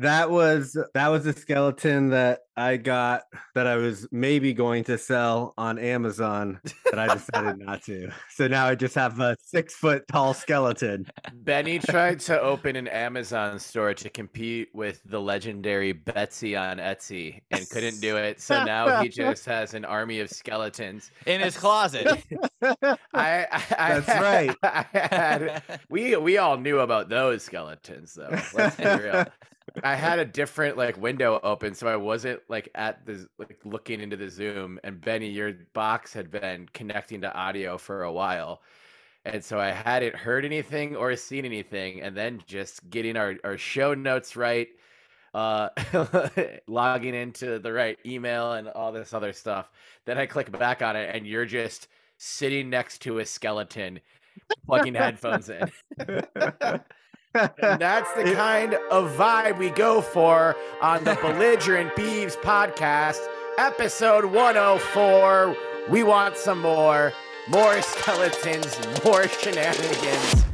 That was that was a skeleton that I got that I was maybe going to sell on Amazon, but I decided not to. So now I just have a six foot tall skeleton. Benny tried to open an Amazon store to compete with the legendary Betsy on Etsy and couldn't do it. So now he just has an army of skeletons. in his closet. I, I, I That's right. I had, we we all knew about those skeletons though. Let's be real. I had a different like window open, so I wasn't like at the like looking into the Zoom. And Benny, your box had been connecting to audio for a while, and so I hadn't heard anything or seen anything. And then just getting our our show notes right, uh, logging into the right email and all this other stuff. Then I click back on it, and you're just sitting next to a skeleton, plugging headphones in. And that's the kind of vibe we go for on the Belligerent Beavs podcast, episode 104. We want some more, more skeletons, more shenanigans.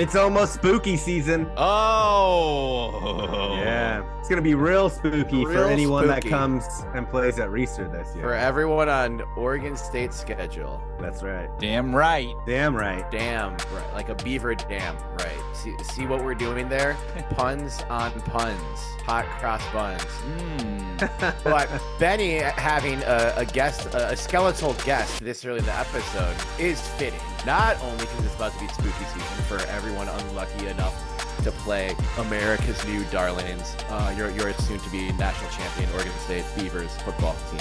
It's almost spooky season. Oh. Yeah. It's gonna be real spooky Real for anyone that comes and plays at Reser this year. For everyone on Oregon State schedule. That's right. Damn right. Damn right. Damn right? Like a beaver dam, right? See, see what we're doing there? puns on puns, hot cross buns. Mm. but Benny having a, a guest, a, a skeletal guest this early in the episode is fitting. Not only because it's about to be spooky season for everyone unlucky enough to play America's new darlings, uh, your, your soon-to-be national champion Oregon State Beavers football team.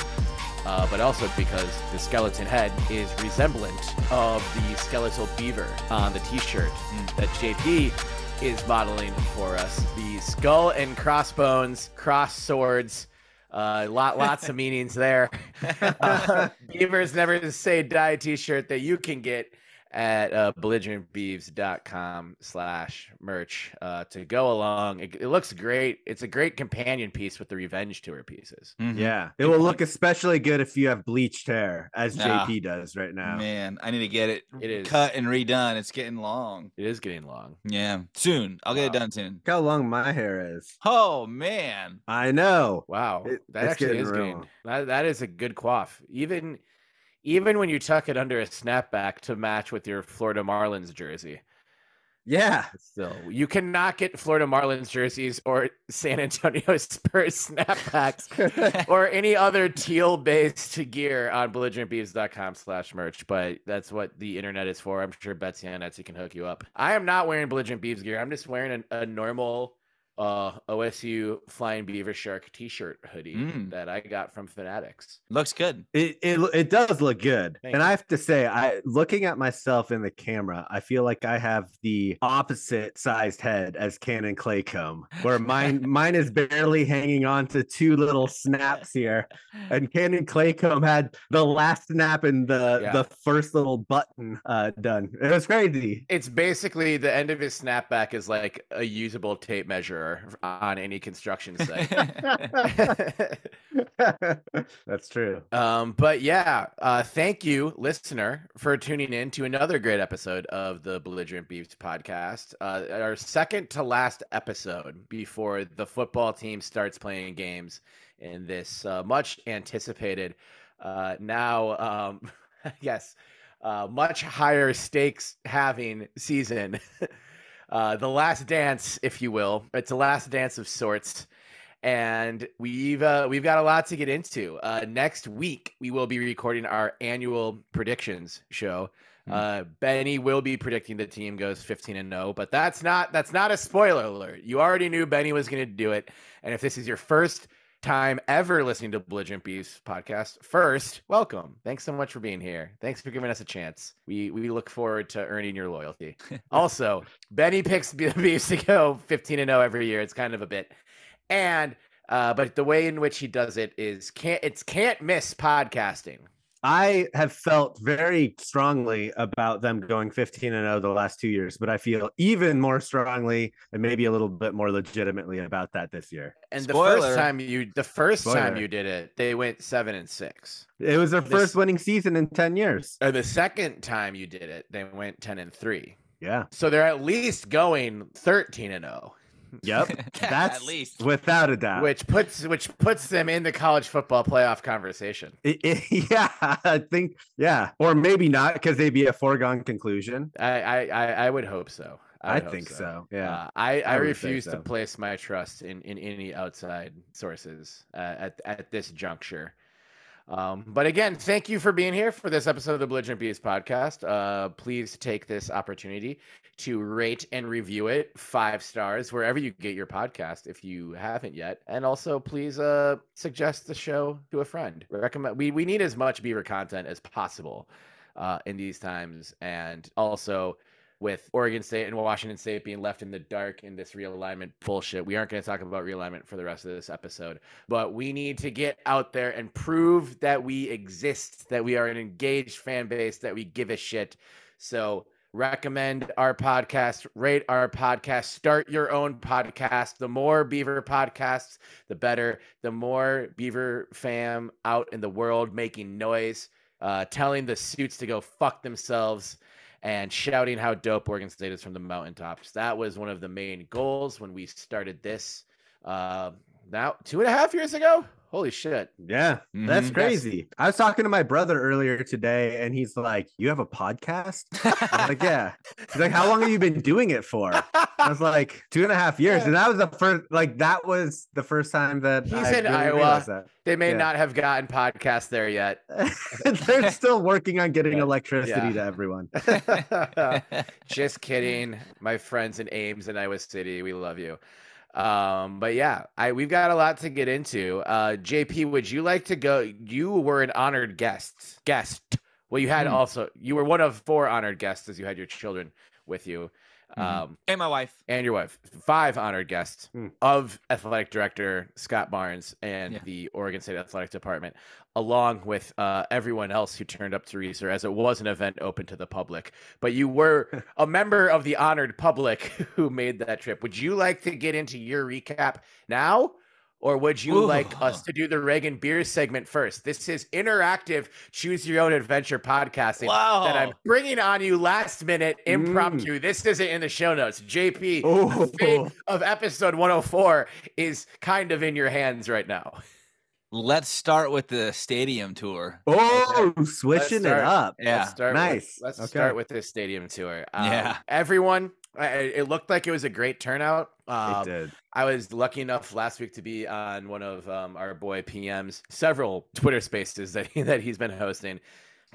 Uh, but also because the skeleton head is resemblant of the skeletal beaver on the t-shirt that JP is modeling for us. The skull and crossbones, cross swords, uh, lot lots of meanings there. Uh, Beavers never say die t-shirt that you can get at uh, belligerentbeavs.com slash merch uh, to go along. It, it looks great. It's a great companion piece with the revenge tour pieces. Mhm. Yeah. It will look especially good if you have bleached hair, as Ah. JP does right now. Man, I need to get it, It is. cut and redone. It's getting long. It is getting long. Yeah, soon. I'll get it done soon. Look how long my hair is. Oh man. I know. Wow, It- that actually getting is real. getting that, that is a good quaff. Even even when you tuck it under a snapback to match with your Florida Marlins jersey. Yeah. Still, you cannot get Florida Marlins jerseys or San Antonio Spurs snapbacks or any other teal-based gear on belligerentbeavs.com slash merch, but that's what the internet is for. I'm sure Betsy and Etsy can hook you up. I am not wearing Belligerent Beavs gear. I'm just wearing a, a normal uh, OSU Flying Beaver Shark t-shirt hoodie Mm. that I got from Fanatics. Looks good. It, it it does look good. Thank and you. I have to say, I looking at myself in the camera, I feel like I have the opposite sized head as Cannon Claycomb, where mine mine is barely hanging on to two little snaps here. And Cannon Claycomb had the last snap and the Yeah. the first little button uh done. It was crazy. It's basically the end of his snapback is like a usable tape measure on any construction site. That's true. Um, but yeah, uh, thank you, listener, for tuning in to another great episode of the Belligerent Beavs podcast. Uh, our second to last episode before the football team starts playing games in this uh, much anticipated, uh, now, um, yes, uh, much higher stakes having season. Uh, the last dance, if you will. It's a last dance of sorts and we've uh, we've got a lot to get into. Uh, next week we will be recording our annual predictions show. Hmm. Uh, Benny will be predicting the team goes 15 and 0, but that's not that's not a spoiler alert. You already knew Benny was going to do it, and if this is your first time ever listening to Belligerent Beavs podcast, first, welcome. Thanks so much for being here. Thanks for giving us a chance. We we look forward to earning your loyalty. also, Benny picks the Beavs to go 15 and 0 every year. It's kind of a bit and uh, but the way in which he does it is can't it's can't miss podcasting. I have felt very strongly about them going 15 and 0 the last two years, but I feel even more strongly and maybe a little bit more legitimately about that this year. And the first time you, the first time you did it, they went seven and six. It was their This- first winning season in 10 years. And the second time you did it, they went ten and three. Yeah. So they're at least going thirteen and zero, Yep. That's At least. without a doubt. which puts which puts them in the college football playoff conversation. It- it- yeah, I think, yeah. Or maybe not because they'd be a foregone conclusion. I I I, I would hope so. I, would hope think so. Yeah. Uh, I, I, I would say refuse to place my trust in, in any outside sources uh, at, at this juncture. Um, but again, thank you for being here for this episode of the Belligerent Beavs podcast. Uh, please take this opportunity to rate and review it five stars wherever you get your podcast if you haven't yet. And also, please uh, suggest the show to a friend. Recommend we, we need as much Beaver content as possible uh, in these times. And also, with Oregon State and Washington State being left in the dark in this realignment bullshit. We aren't going to talk about realignment for the rest of this episode, but we need to get out there and prove that we exist, that we are an engaged fan base, that we give a shit. So, recommend our podcast, rate our podcast, start your own podcast. The more Beaver podcasts, the better. The more Beaver fam out in the world making noise, uh, telling the suits to go fuck themselves and shouting how dope Oregon State is from the mountaintops. That was one of the main goals when we started this. Uh, now two and a half years ago. Holy shit! Yeah, that's Mhm. crazy. I was talking to my brother earlier today, and he's like, "You have a podcast?" I was like, "Yeah." He's like, "How long have you been doing it for?" I was like, two and a half years, Yeah. and that was the first. Like that was the first time that He's I in really Iowa. that. They may Yeah. not have gotten podcasts there yet. They're still working on getting Yeah. electricity Yeah. to everyone. Just kidding, my friends in Ames and Iowa City. We love you. Um, but yeah, I we've got a lot to get into. Uh, JP, would you like to go? You were an honored guest. Guest. Well, you had Hmm. also you were one of four honored guests as you had your children with you. Mhm. Um, and my wife. and your wife, five honored guests Hmm. of athletic director Scott Barnes and Yeah. the Oregon State Athletic Department, along with uh, everyone else who turned up to Reser, as it was an event open to the public. But you were a member of the honored public who made that trip. Would you like to get into your recap now? Or would you like us to do the Reagan Beer segment first? This is interactive, choose your own adventure podcasting Wow. that I'm bringing on you last minute Mm. impromptu. This isn't in the show notes. JP, Oh, the fate of episode 104 is kind of in your hands right now. Let's start with the stadium tour. oh, switching it up. Yeah. Let's start nice. With, let's Okay. start with this stadium tour. Um, Yeah. Everyone, I- I- it looked like it was a great turnout. It Um, did. I was lucky enough last week to be on one of um, our boy PM's several Twitter spaces that, he, that he's been hosting.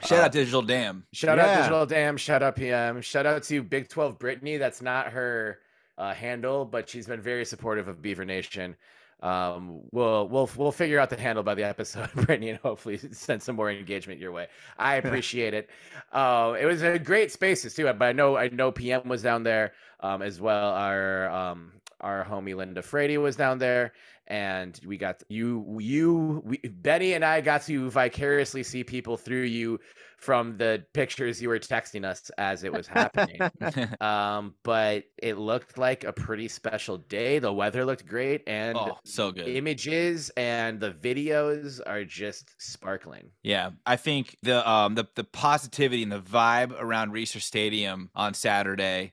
Shout Uh, out Digital Dam. Shout out Digital Dam. Shout out PM. Shout out to Big 12 Brittany. That's not her uh, handle, but she's been very supportive of Beaver Nation. Um, we'll we'll we'll figure out the handle by the episode, Brittany, and hopefully send some more engagement your way. I appreciate it. Uh, it was a great spaces too, but I know I know PM was down there um, as well. Our um, our homie Linda Frady was down there, and we got you you we, Benny and I got to vicariously see people through you from the pictures you were texting us as it was happening. um, but it looked like a pretty special day. The weather looked great, and oh, so good. images and the videos are just sparkling. Yeah, I think the um the the positivity and the vibe around Reser Stadium on Saturday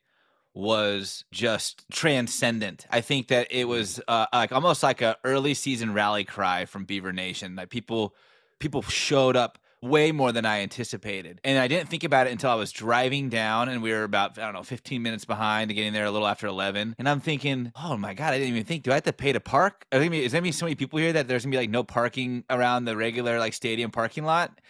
was just transcendent. I think that it was uh, like almost like a early season rally cry from Beaver Nation. Like people people showed up way more than I anticipated. And I didn't think about it until I was driving down and we were about, I don't know, 15 minutes behind to getting there a little after 11. And I'm thinking, oh my God, I didn't even think, do I have to pay to park? Are there gonna be, is there gonna be so many people here that there's gonna be like no parking around the regular like stadium parking lot?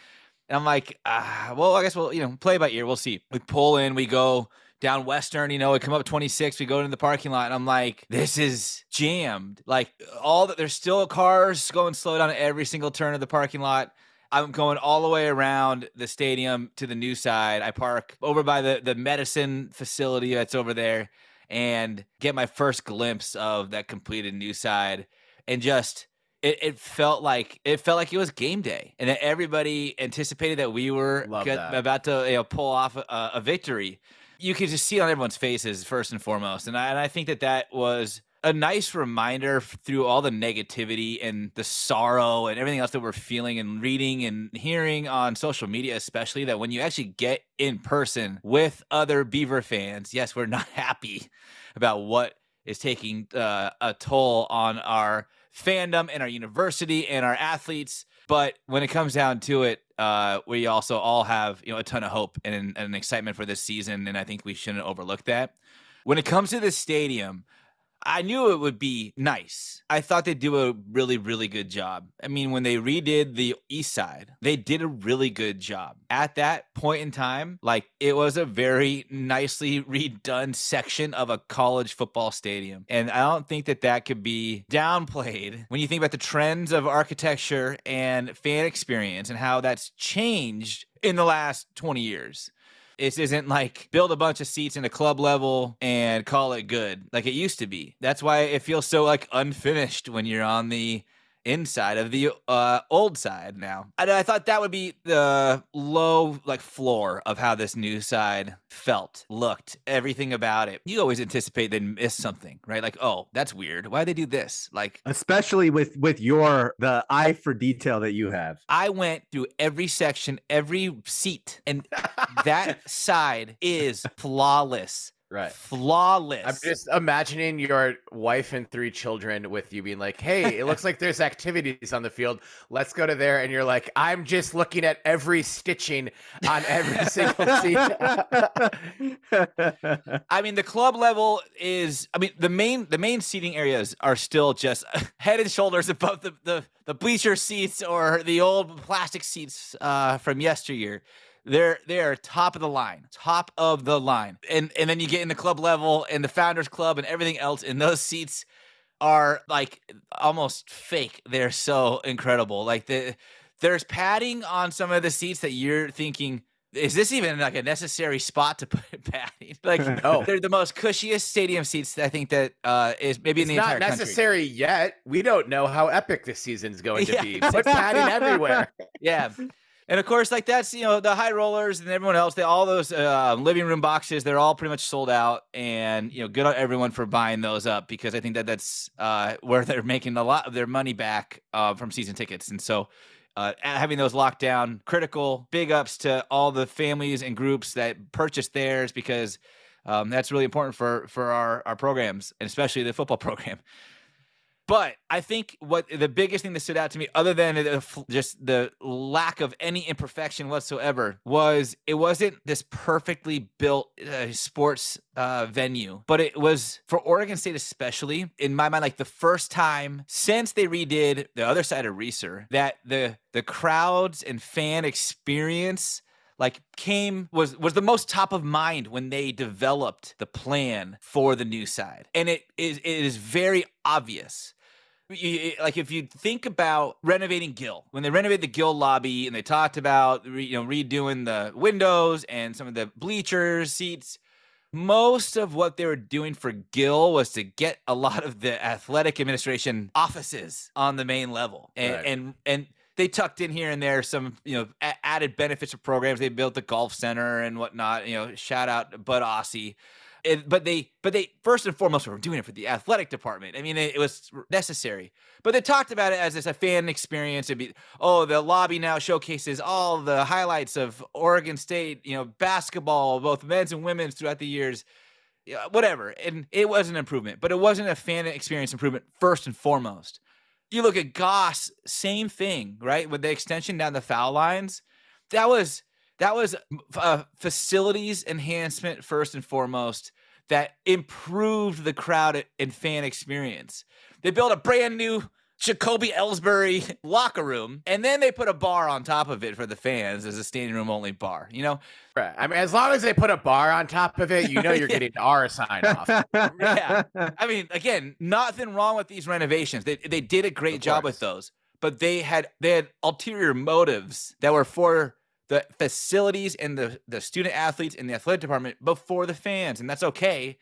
And I'm like, ah, well, I guess we'll, you know, play by ear. We'll see. We pull in, we go down Western, you know, we come up 26, we go into the parking lot, and I'm like, this is jammed. Like all that, there's still cars going slow down every single turn of the parking lot. I'm going all the way around the stadium to the new side. I park over by the, the medicine facility that's over there and get my first glimpse of that completed new side and just it, it felt like it felt like it was game day, and that everybody anticipated that we were that. about to you know, pull off a, a victory. You could just see on everyone's faces first and foremost, and I, and I think that that was a nice reminder through all the negativity and the sorrow and everything else that we're feeling and reading and hearing on social media, especially that when you actually get in person with other Beaver fans, yes, we're not happy about what is taking uh, a toll on our fandom and our university and our athletes. But when it comes down to it, uh, we also all have you know a ton of hope and, and an excitement for this season, and I think we shouldn't overlook that. When it comes to this stadium, I knew it would be nice. I thought they'd do a really, really good job. I mean, when they redid the east side, they did a really good job. At that point in time, like it was a very nicely redone section of a college football stadium. And I don't think that that could be downplayed when you think about the trends of architecture and fan experience and how that's changed in the last 20 years. This isn't like build a bunch of seats in a club level and call it good like it used to be. That's why it feels so like unfinished when you're on the inside of the uh, old side now. And I thought that would be the low like floor of how this new side felt, looked, everything about it. You always anticipate they'd miss something, right? Like, oh, that's weird. Why they do this? Like Especially with with your the eye for detail that you have. I went through every section, every seat, and that side is flawless. Right. Flawless. I'm just imagining your wife and three children with you being like, hey, it looks like there's activities on the field. Let's go to there. And you're like, I'm just looking at every stitching on every single seat. I mean, the club level is. I mean, the main the main seating areas are still just head and shoulders above the the, the bleacher seats or the old plastic seats uh, from yesteryear. They're they're top of the line, top of the line, and and then you get in the club level and the founders club and everything else, and those seats are like almost fake. They're so incredible. Like the there's padding on some of the seats that you're thinking. Is this even like a necessary spot to put padding? Like, No. they're the most cushiest stadium seats. I think that uh, is maybe in the not entire country. necessary yet. We don't know how epic this season's going to Yeah, be. Put padding everywhere. yeah. And of course, like that's you know the high rollers and everyone else. They all those uh, living room boxes. They're all pretty much sold out, and you know, good on everyone for buying those up because I think that that's uh, where they're making a lot of their money back uh, from season tickets. And so, uh, having those locked down, critical. Big ups to all the families and groups that purchased theirs because um, that's really important for for our our programs and especially the football program. But I think what the biggest thing that stood out to me, other than the, just the lack of any imperfection whatsoever, was it wasn't this perfectly built uh, sports uh, venue, but it was for Oregon State, especially in my mind, like the first time since they redid the other side of Reser that the the crowds and fan experience like came was was the most top of mind when they developed the plan for the new side. And it is it is very obvious like if you think about renovating Gill, when they renovated the Gill lobby and they talked about re, you know redoing the windows and some of the bleachers, seats, most of what they were doing for Gill was to get a lot of the athletic administration offices on the main level, and Right. and and they tucked in here and there some you know a- added benefits of programs. They built the golf center and whatnot. You know, shout out Bud Ossie. It, but they, but they first and foremost were doing it for the athletic department. I mean, it, it was necessary. But they talked about it as this a fan experience. It'd be, oh, the lobby now showcases all the highlights of Oregon State, you know, basketball, both men's and women's throughout the years. Whatever. And it was an improvement, but it wasn't a fan experience improvement first and foremost. You look at Goss, same thing, right? With the extension down the foul lines, that was that was a uh, facilities enhancement first and foremost that improved the crowd and fan experience. They built a brand new Jacoby Ellsbury locker room, and then they put a bar on top of it for the fans as a standing room only bar. You know, Right. I mean, as long as they put a bar on top of it, you know you're getting our sign off. Yeah. I mean, again, nothing wrong with these renovations. They they did a great job with those, but they had they had ulterior motives that were for the facilities and the the student athletes in the athletic department before the fans, and that's okay.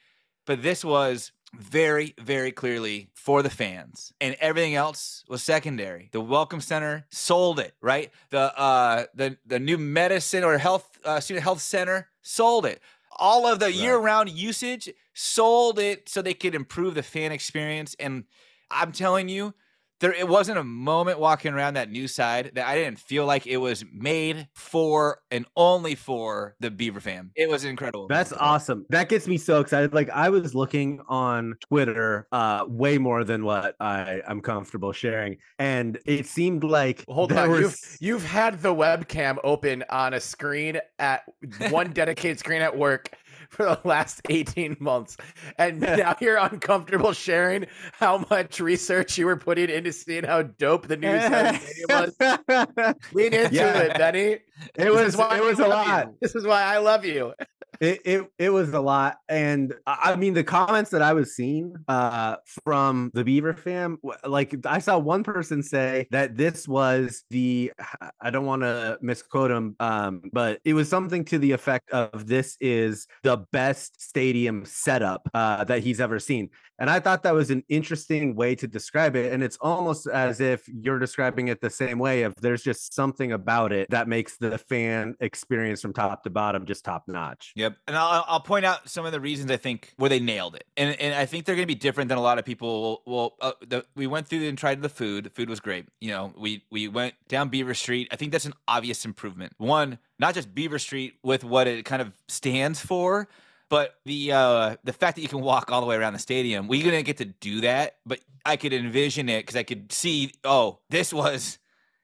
But this was very, very clearly for the fans, and everything else was secondary. The Welcome Center sold it, right? The uh, the the new medicine or health uh, student health center sold it. All of the Right. year-round usage sold it so they could improve the fan experience. And I'm telling you, there it wasn't a moment walking around that new side that I didn't feel like it was made for and only for the Beaver fam. It was incredible. That's awesome. That gets me so excited. Like I was looking on Twitter uh way more than what I I'm comfortable sharing and it seemed like Hold on, was- you've you've had the webcam open on a screen at one dedicated screen at work for the last 18 months. And now you're uncomfortable sharing how much research you were putting into seeing how dope the new Seven Stadium was. Lean into Yeah. it, Benny. It was why it was a love you. lot. This is why I love you. it, it it was a lot and i I mean the comments that i was seeing uh from the beaver fam like i saw one person say that this was the i don't want to misquote him um but it was something to the effect of this is the best stadium setup uh that he's ever seen and i thought that was an interesting way to describe it and it's almost as if you're describing it the same way of there's just something about it that makes the fan experience from top to bottom just top notch Yep, and I'll, I'll point out some of the reasons I think where they nailed it, and and I think they're going to be different than a lot of people. Will, uh, the, we went through and tried the food. The food was great. You know, we we went down Beaver Street. I think that's an obvious improvement. One, not just Beaver Street with what it kind of stands for, but the uh the fact that you can walk all the way around the stadium. We didn't get to do that, but I could envision it because I could see. Oh, this was,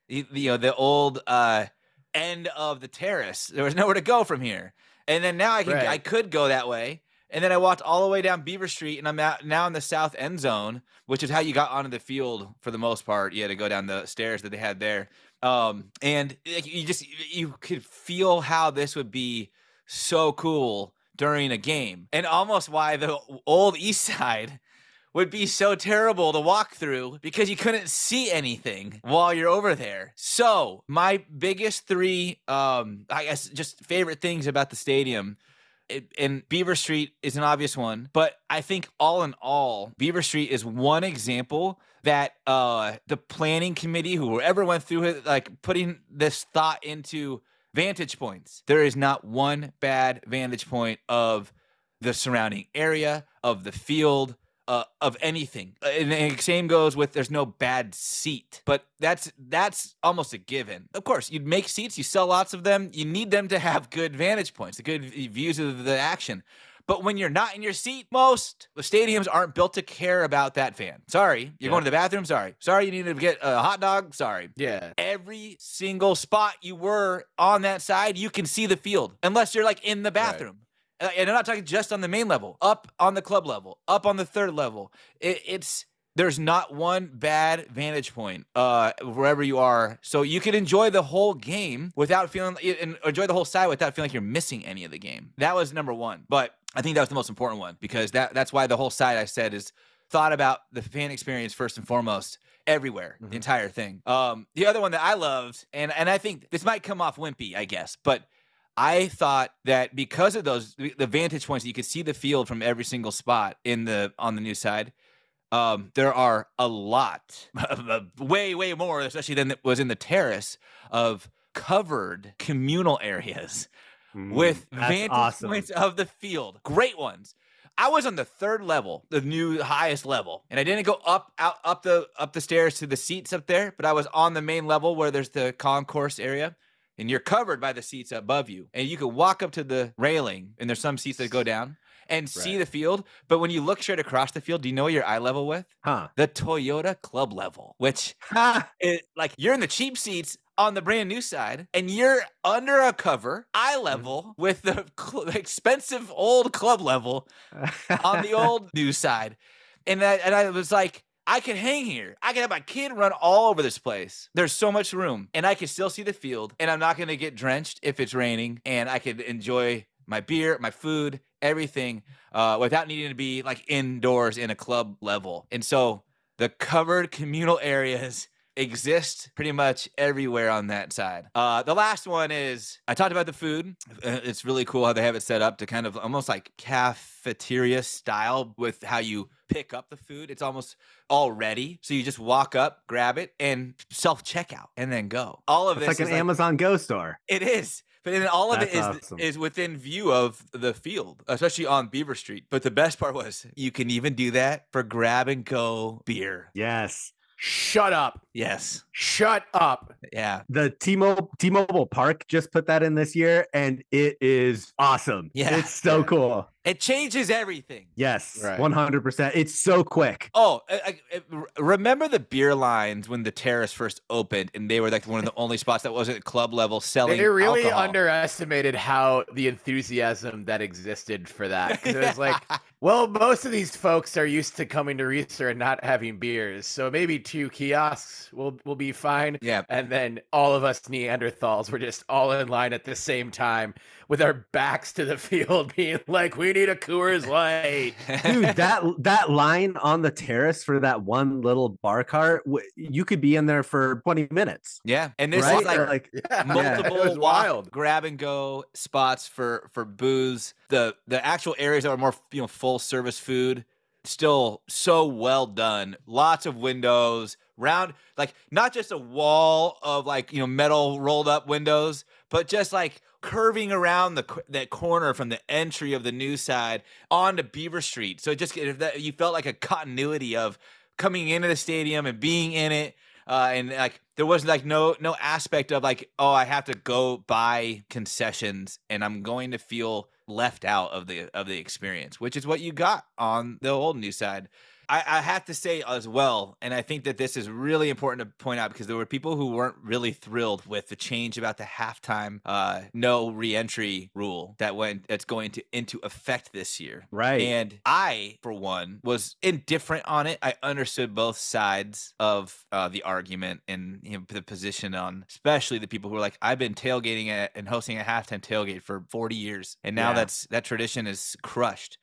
the- you know, the old uh end of the terrace. There was nowhere to go from here. And then now I can I could go that way. And then I walked all the way down Beaver Street and I'm out now in the south end zone, which is how you got onto the field for the most part. You had to go down the stairs that they had there. Um, and you just you could feel how this would be so cool during a game. And almost why the old east side would be so terrible to walk through because you couldn't see anything while you're over there. So, my biggest three, um, I guess, just favorite things about the stadium. It, and Beaver Street is an obvious one, but I think all in all, Beaver Street is one example that uh, the planning committee, whoever went through it, like putting this thought into vantage points. There is not one bad vantage point of the surrounding area, of the field, uh, of anything. Uh, And the same goes with there's no bad seat, but that's that's almost a given. Of course, you'd make seats, you sell lots of them. You need them to have good vantage points, the good views of the action. But when you're not in your seat, most the stadiums aren't built to care about that fan. Sorry, you're Yeah. going to the bathroom. Sorry, sorry, you need to get a hot dog. Sorry, Yeah. every single spot you were on that side, you can see the field unless you're like in the bathroom. Uh, And I'm not talking just on the main level, up on the club level, up on the third level. It, it's there's not one bad vantage point uh, wherever you are, so you can enjoy the whole game without feeling and enjoy the whole side without feeling like you're missing any of the game. That was number one, but I think that was the most important one because that that's why the whole side I said is thought about the fan experience first and foremost everywhere, Mhm. the entire thing. Um, the other one that I loved, and and I think this might come off wimpy, I guess, but I thought that because of those the vantage points, you could see the field from every single spot in the on the new side. Um, there are a lot, way way more, especially than was in the terrace of covered communal areas Mm, that's vantage awesome. points of the field. Great ones. I was on the third level, the new highest level, and I didn't go up out up the up the stairs to the seats up there, but I was on the main level where there's the concourse area, and you're covered by the seats above you, and you can walk up to the railing, and there's some seats that go down and see the field. But when you look straight across the field, do you know what your eye level with? huh The Toyota Club level, which it like you're in the cheap seats on the brand new side and you're under a cover eye level with the cl- expensive old club level on the old new side and I, and I was like I could hang here. I could have my kid run all over this place. There's so much room, and I can still see the field, and I'm not going to get drenched if it's raining, and I could enjoy my beer, my food, everything, uh, without needing to be like indoors in a club level. And so the covered communal areas exist pretty much everywhere on that side. Uh, the last one is I talked about the food. Uh, It's really cool how they have it set up to kind of almost like cafeteria style with how you pick up the food. It's almost all ready. So you just walk up, grab it, and self checkout and then go. All of It's this like an Amazon Go store. it is. But then all of it is awesome. is within view of the field, especially on Beaver Street. But the best part was you can even do that for grab and go beer. Yes. Shut up. Yes. Shut up. Yeah. The T-Mobile T-Mobile Park just put that in this year, and it is awesome. Yeah. it's so Yeah. cool. It changes everything. Yes, Right. one hundred percent. It's so quick. Oh, I, I- I- r- remember the beer lines when the terrace first opened, and they were like one of the only spots that wasn't club level selling. They really alcohol. underestimated how the enthusiasm that existed for that. 'Cause it was like, well, most of these folks are used to coming to Reser and not having beers, so maybe two kiosks will will be fine. Yeah. And then all of us Neanderthals were just all in line at the same time with our backs to the field, being like, "We need a Coors Light." Dude, that that line on the terrace for that one little bar cart, you could be in there for twenty minutes. yeah, and this right? is like like Yeah, multiple it was walk, wild. grab and go spots for for booze. The the actual areas that are more you know full service food still so well done. Lots of windows, round like not just a wall of like you know metal rolled up windows, but just like curving around the that corner from the entry of the new side onto Beaver Street. So it just if that you felt like a continuity of coming into the stadium and being in it uh, and like there was like no no aspect of like oh I have to go buy concessions and I'm going to feel left out of the of the experience, which is what you got on the old new side. I, I have to say as well, and I think that this is really important to point out because there were people who weren't really thrilled with the change about the halftime uh, no reentry rule that went that's going to into effect this year. right. And I, for one, was indifferent on it. I understood both sides of uh, the argument and you know, the position on, especially the people who were like, "I've been tailgating at, and hosting a halftime tailgate for 40 years, and now Yeah. that's that tradition is crushed."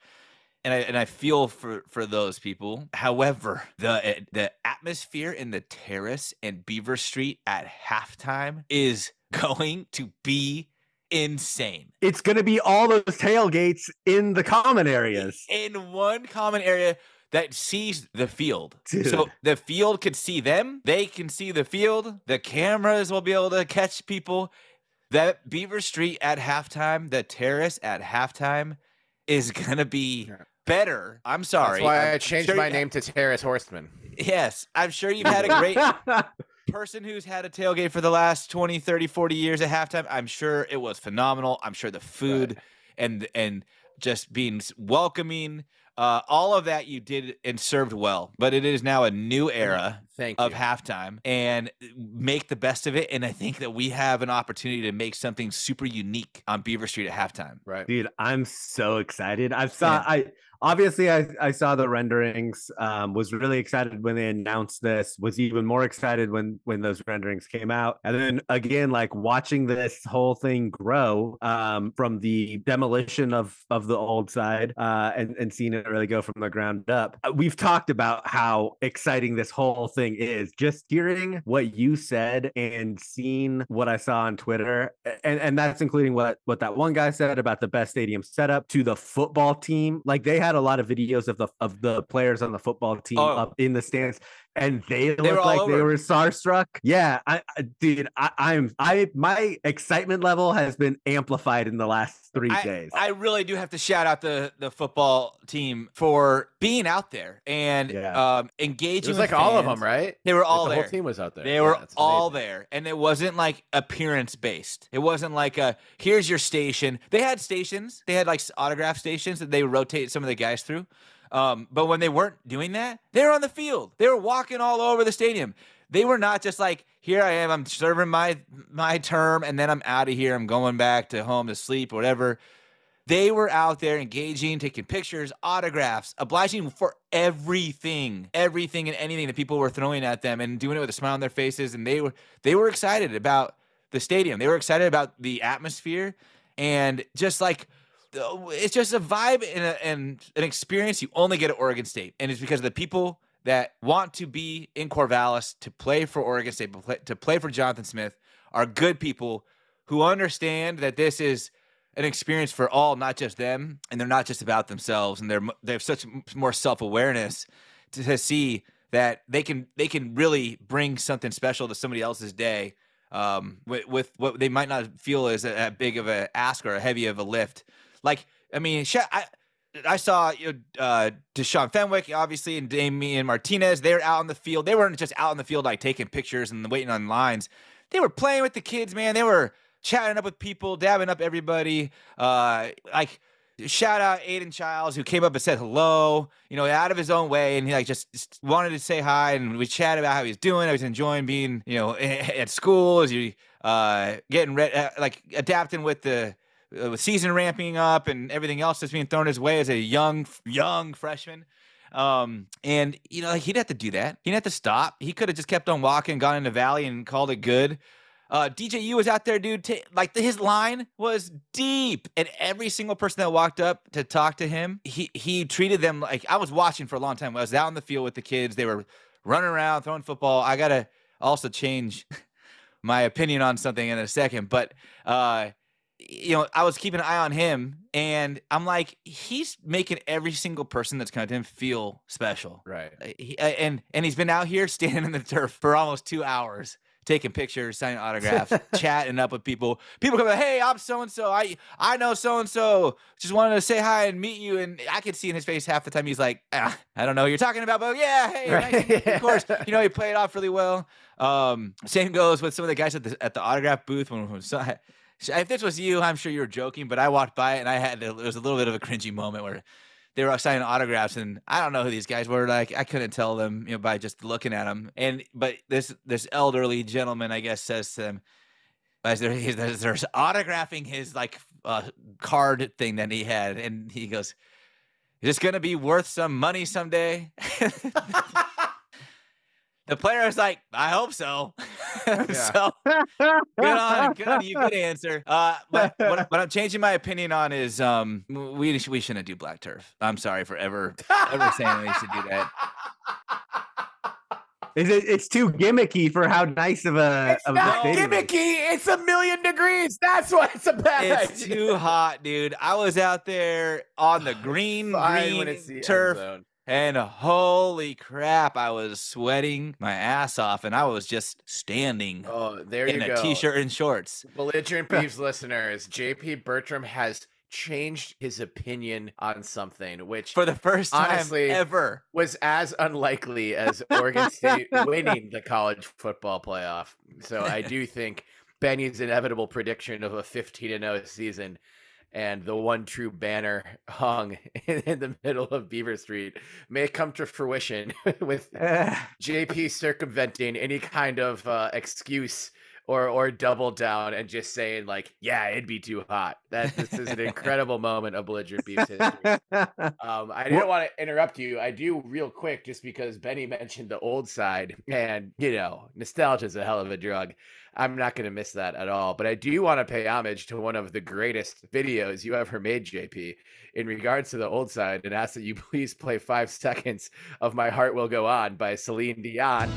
And I and I feel for for those people. However, the eh, the atmosphere in the terrace and Beaver Street at halftime is going to be insane. it's gonna be all those tailgates in the common areas. in one common area that sees the field. So the field could see them, they can see the field, the cameras will be able to catch people. That Beaver Street at halftime, the terrace at halftime is going to be Yeah. Better. I'm sorry. That's why I'm I changed sure my you- name to Terrace Horseman. Yes, I'm sure you've had a great person who's had a tailgate for the last 20 30 40 years at halftime i'm sure it was phenomenal i'm sure the food and and just being welcoming uh, all of that you did and served well but it is now a new era Thank of you. halftime and make the best of it and i think that we have an opportunity to make something super unique on beaver street at halftime right. Dude, I'm so excited. I saw Yeah. I obviously I, I saw the renderings, um, was really excited when they announced this, was even more excited when when those renderings came out. And then again, like watching this whole thing grow um from the demolition of of the old side uh and, and seeing it really go from the ground up. Uh, We've talked about how exciting this whole thing is. Just hearing what you said and seeing what I saw on Twitter, and, and that's including what what that one guy said about the best stadium setup to the football team. Like they had a lot of videos of the of the players on the football team Oh. up in the stands. And they, were looked all like they were starstruck. Yeah, I, I dude, I, I'm I my excitement level has been amplified in the last three days. I really do have to shout out the the football team for being out there and Yeah. um, engaging. It was with like all of them, right? They were Like, all the there. whole team was out there. They Yeah, were all amazing. there, and it wasn't like appearance based. It wasn't like a here's your station. They had stations. They had like autograph stations that they rotate some of the guys through. Um, but when they weren't doing that, they were on the field. They were walking all over the stadium. They were not just like here I am. I'm serving my my term, and then I'm out of here. I'm going back to home to sleep or whatever. They were out there engaging, taking pictures, autographs, obliging for everything, everything and anything that people were throwing at them and doing it with a smile on their faces. And they were they were excited about the stadium. They were excited about the atmosphere and just like it's just a vibe and, a, and an experience you only get at Oregon State. And it's because of the people that want to be in Corvallis to play for Oregon State, to play for Jonathan Smith, are good people who understand that this is an experience for all, not just them, and they're not just about themselves, and they're they have such more self awareness to, to, see that they can they can really bring something special to somebody else's day um, with, with what they might not feel is a big of a ask or a heavy of a lift. Like I mean, I I saw uh, Deshaun Fenwick, obviously, and Damien Martinez. They were out on the field. They weren't just out in the field like taking pictures and waiting on lines. They were playing with the kids, man. They were chatting up with people, dabbing up everybody. Uh, like shout out Aidan Chiles, who came up and said hello, you know, out of his own way, and he like just, wanted to say hi, and we chatted about how he's doing. I was enjoying being, you know, at school as you uh, getting ready, uh, like adapting with the with season ramping up and everything else that's being thrown his way as a young young freshman. Um, and you know, like, he'd have to do that. He didn't have to stop. He could have just kept on walking, gone in the valley, and called it good. Uh, DJU was out there, dude. T- like his line was deep, and every single person that walked up to talk to him, he he treated them like I was watching for a long time. I was out in the field with the kids. They were running around, throwing football. I gotta also change my opinion on something in a second, but uh, you know, I was keeping an eye on him, and I'm like, he's making every single person that's come to him feel special, right? Uh, he, and and he's been out here standing in the turf for almost two hours taking pictures, signing autographs, chatting up with people. People come, hey, I'm so and so. I I know so and so. Just wanted to say hi and meet you. And I could see in his face half the time he's like, ah, I don't know what you're talking about, but yeah, hey, right. nice. of course. You know, he played off really well. Um, same goes with some of the guys at the at the autograph booth when, when if this was you, I'm sure you were joking, but I walked by and I had it was a little bit of a cringy moment where they were signing autographs and I don't know who these guys were. Like I couldn't tell them, you know, by just looking at them. And but this this elderly gentleman, I guess, says to them, as they're, autographing his like uh, card thing that he had, and he goes, "Is this gonna be worth some money someday?" the player is like, "I hope so." so good on, good on you. Good answer. Uh, but what, what, I'm changing my opinion on is um, we we shouldn't do black turf. I'm sorry for ever ever saying we should do that. Is it, it's too gimmicky for how nice of a. It's of not gimmicky. It's a million degrees. That's why it's a bad. It's idea. too hot, dude. I was out there on the green green turf and holy crap, I was sweating my ass off, and I was just standing. Oh, there in you go. a t-shirt and shorts. Belligerent Beavs listeners, JP Bertram has changed his opinion on something, which for the first time honestly ever was as unlikely as Oregon State winning the college football playoff. So I do think Benny's inevitable prediction of a 15 0 season and the one true banner hung in, the middle of Beaver Street may come to fruition with JP circumventing any kind of uh, excuse or or double down and just saying like, yeah, it'd be too hot. That this is an incredible moment of belligerent beavs' history. Um, I didn't want to interrupt you. I do real quick just because Benny mentioned the old side, and you know, nostalgia is a hell of a drug. I'm not going to miss that at all. But I do want to pay homage to one of the greatest videos you ever made, JP, in regards to the old side, and ask that you please play five seconds of "My Heart Will Go On" by Celine Dion.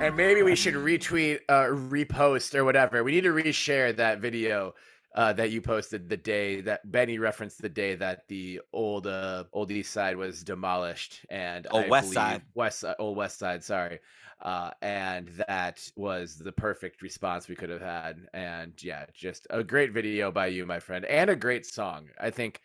And maybe we should retweet, uh, repost, or whatever. We need to reshare that video uh, that you posted the day that Benny referenced the day that the old uh, old East Side was demolished and oh West Side. West old West Side sorry uh, and that was the perfect response we could have had. And yeah just a great video by you my friend and a great song. I think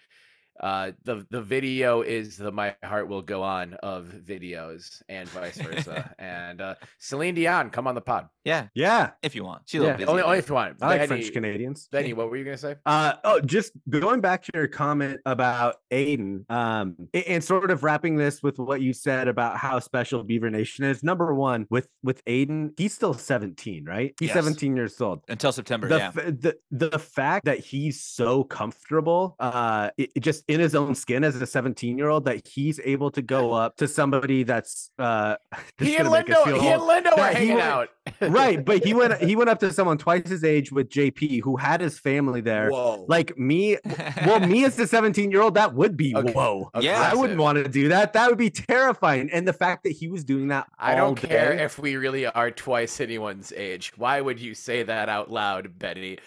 uh, the the video is the "My Heart Will Go On" of videos, and vice versa. and uh, Celine Dion, come on the pod. Yeah, yeah, if you want. She's yeah. only, only if you want. I like French Canadians. Benny, what were you gonna say? Uh, oh, just going back to your comment about Aidan, um, and sort of wrapping this with what you said about how special Beaver Nation is. Number one, with with Aidan, he's still 17, right? He's yes. 17 years old until September. The, yeah. the the fact that he's so comfortable, uh, it, it just in his own skin as a 17 year old that he's able to go up to somebody that's uh He and gonna make us Lindo, he and. Lindo are hanging went- out. right but he went he went up to someone twice his age with jp who had his family there Whoa. like me well me as the 17 year old that would be Okay. whoa Yeah. i wouldn't want to do that that would be terrifying and the fact that he was doing that I don't care day- if we really are twice anyone's age. Why would you say that out loud, Betty?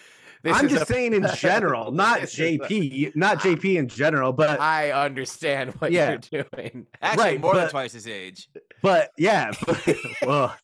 This i'm just a- saying in general not jp not jp in general but I understand what Yeah. you're doing. Actually, Right, more than twice his age. but yeah well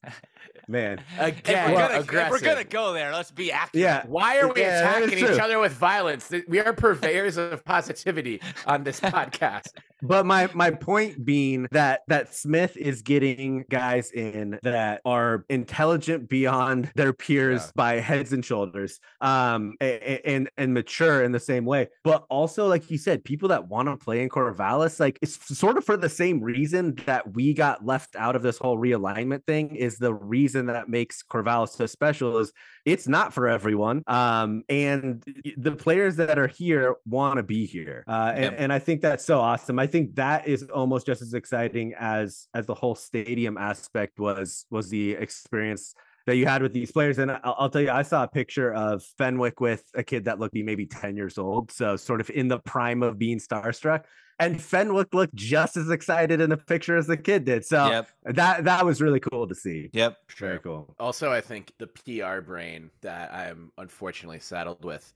man If Again, we're, gonna, if we're gonna go there, let's be active. yeah Why are we Yeah, attacking each other with violence? We are purveyors of positivity on this podcast. But my my point being that that Smith is getting guys in that are intelligent beyond their peers Yeah. by heads and shoulders, um, a- a- and and mature in the same way. But also, like you said, people that want to play in Corvallis, like it's sort of for the same reason that we got left out of this whole realignment thing. Is the reason that makes Corvallis so special is it's not for everyone. Um, and the players that are here want to be here. Uh, and, Yep. and I think that's so awesome. I think that is almost just as exciting as as the whole stadium aspect was was the experience that you had with these players. And I'll, I'll tell you, I saw a picture of Fenwick with a kid that looked maybe 10 years old. So sort of in the prime of being starstruck. And Fenwick looked just as excited in the picture as the kid did. So Yep. that that was really cool to see. Yep. Very cool. Also, I think the PR brain that I'm unfortunately saddled with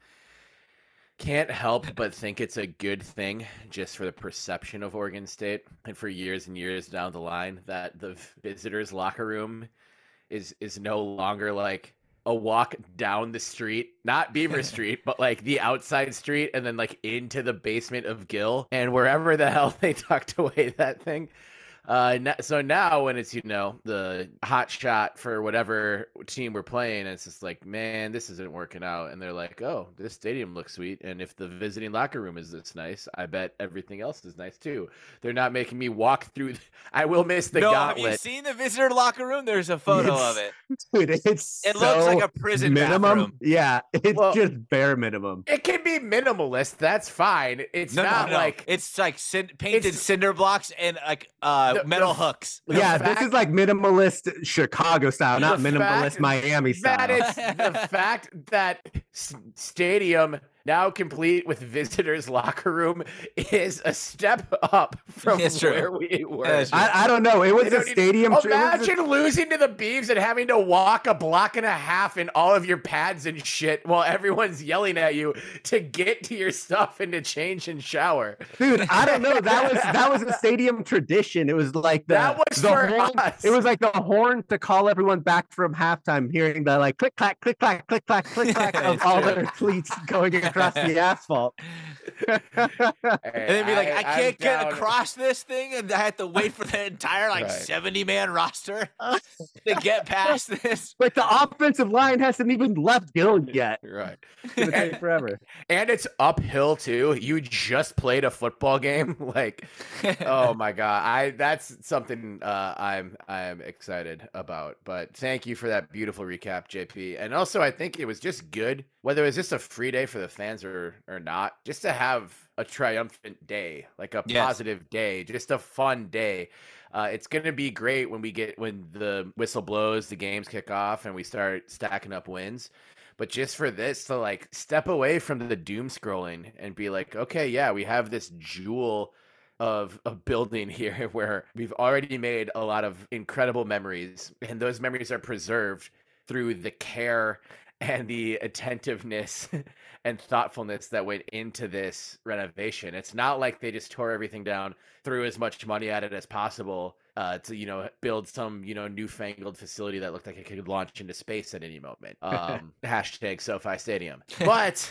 can't help but think it's a good thing just for the perception of Oregon State and for years and years down the line that the visitors locker room is is no longer like a walk down the street, not Beaver Street, but like the outside street and then like into the basement of Gill and wherever the hell they tucked away that thing. Uh, so now when it's you know the hot shot for whatever team we're playing, it's just like man, this isn't working out, and they're like, oh, this stadium looks sweet, and if the visiting locker room is this nice, I bet everything else is nice too. They're not making me walk through. I will miss the no, have you seen the visitor locker room? There's a photo It's of it. Dude, it's It looks like a prison minimum. bathroom. Yeah, it's Well- just bare minimum. It can be minimalist. That's fine. It's No, not no, no. like it's like cin- painted It's- cinder blocks and like uh The- uh, the metal f- hooks. the yeah, fact- this is like minimalist Chicago style, not minimalist fact Miami style. That is the fact that s- stadium now complete with visitors locker room is a step up from It's true. where we were. That's. I, I don't know. It was They a don't need- stadium. it was a- Imagine losing to the Beavs and having to walk a block and a half in all of your pads and shit while everyone's yelling at you to get to your stuff and to change and shower. dude. I don't know. That was that was a stadium tradition. It was like the, That was the for horn. us. It was like the horn to call everyone back from halftime, hearing the like click clack, click clack, click clack, click clack of It's all true. their cleats going across the asphalt. And then be like, I, I'm can't get down- across this thing, and I had to wait for the entire like Right. seventy man roster to get past this. like the offensive line hasn't even left Gill yet. Right. It's gonna take forever. And it's uphill too. You just played a football game. Like, oh my god, I that's something uh, I'm I'm excited about. But thank you for that beautiful recap, JP. And also, I think it was just good, whether it was just a free day for the fans or or not, just to have a triumphant day, like a Yes. positive day, just a fun day. Uh, it's gonna be great when we get when the whistle blows, the games kick off, and we start stacking up wins. But just for this to like step away from the doom scrolling and be like, okay, yeah, we have this jewel of a building here where we've already made a lot of incredible memories, and those memories are preserved through the care and the attentiveness and thoughtfulness that went into this renovation. It's not like they just tore everything down, threw as much money at it as possible uh, to you know build some you know newfangled facility that looked like it could launch into space at any moment. Um, hashtag SoFi Stadium, but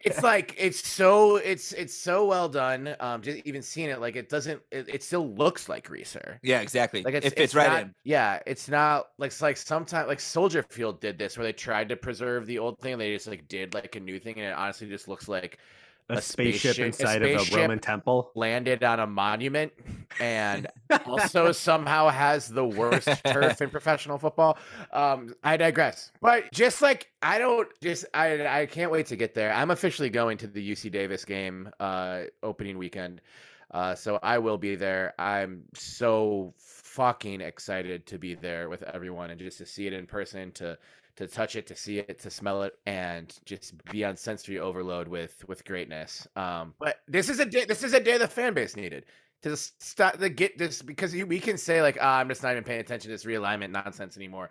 it's like it's so it's it's so well done. Um, just even seeing it, like it doesn't, it, it still looks like Reser. Yeah, exactly. Like it's, it fits it's right not- in. Yeah, it's not like it's like sometimes like Soldier Field did this where they tried to preserve the old thing. And they just like did like a new thing, and it honestly just looks like a, A spaceship, spaceship- a inside of a. Roman temple. landed on a monument and also somehow has the worst turf in professional football. Um, I digress. But just like I don't just I I can't wait to get there. I'm officially going to the UC Davis game uh opening weekend. Uh so I will be there. I'm so fucking excited to be there with everyone and just to see it in person to to touch it, to see it, to smell it, and just be on sensory overload with with greatness. Um, but this is a day. This is a day the fan base needed to start to get this because we can say like, ah, I'm just not even paying attention to this realignment nonsense anymore.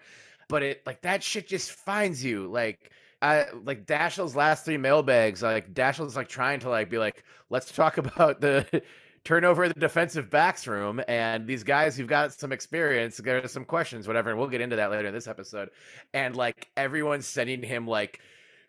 But it like that shit just finds you like. I like Dashiell's last three mailbags. Like Dashiell's like trying to like be like, let's talk about the turnover over the defensive backs room and these guys who've got some experience. There are some questions, whatever, and we'll get into that later in this episode. And like everyone's sending him like,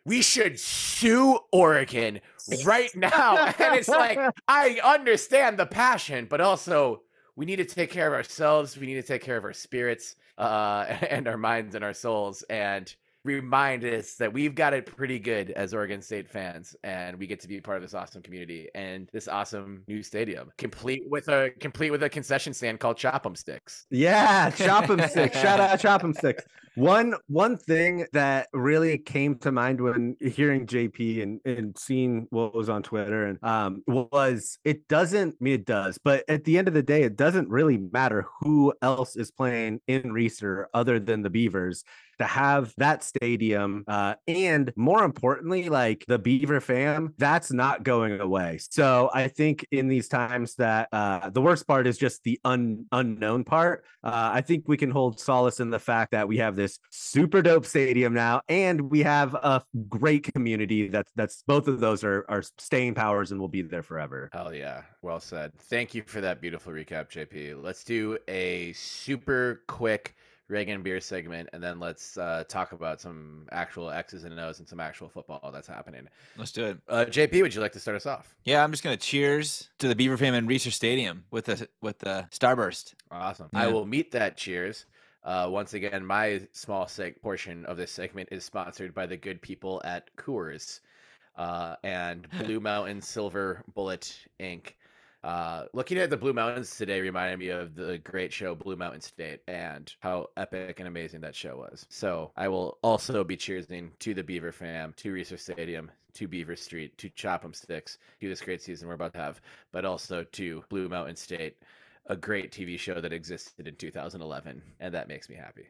we should sue Oregon right now. and it's like, I understand the passion, but also we need to take care of ourselves. We need to take care of our spirits, uh, and our minds and our souls. And remind us that we've got it pretty good as Oregon State fans, and we get to be part of this awesome community and this awesome new stadium, complete with a complete with a concession stand called Chop 'em Sticks. Yeah, chop 'em sticks. Shout out chop 'em sticks. One one thing that really came to mind when hearing JP and, and seeing what was on Twitter and um was it doesn't I mean it does, but at the end of the day, it doesn't really matter who else is playing in Reser other than the Beavers to have that stadium uh, and more importantly like the beaver fam that's not going away so i think in these times that uh, the worst part is just the un- unknown part uh, i think we can hold solace in the fact that we have this super dope stadium now and we have a great community that's that's both of those are are staying powers and will be there forever Hell yeah. Well said. Thank you for that beautiful recap, JP. Let's do a super quick Reagan beer segment and then let's uh, talk about some actual X's and O's and some actual football that's happening. Let's do it. Uh, JP, would you like to start us off? Yeah, I'm just gonna cheers to the Beaver fam in Reser Stadium with the with the Starburst. Awesome. I will meet that cheers. Uh, once again, my small seg- portion of this segment is sponsored by the good people at Coors uh, and Blue Mountain Silver Bullet Inc. Uh, looking at the Blue Mountains today reminded me of the great show Blue Mountain State and how epic and amazing that show was. So I will also be cheersing to the Beaver fam, to Reser Stadium, to Beaver Street, to Chop 'em Sticks, to this great season we're about to have, but also to Blue Mountain State, a great TV show that existed in 2011, and that makes me happy.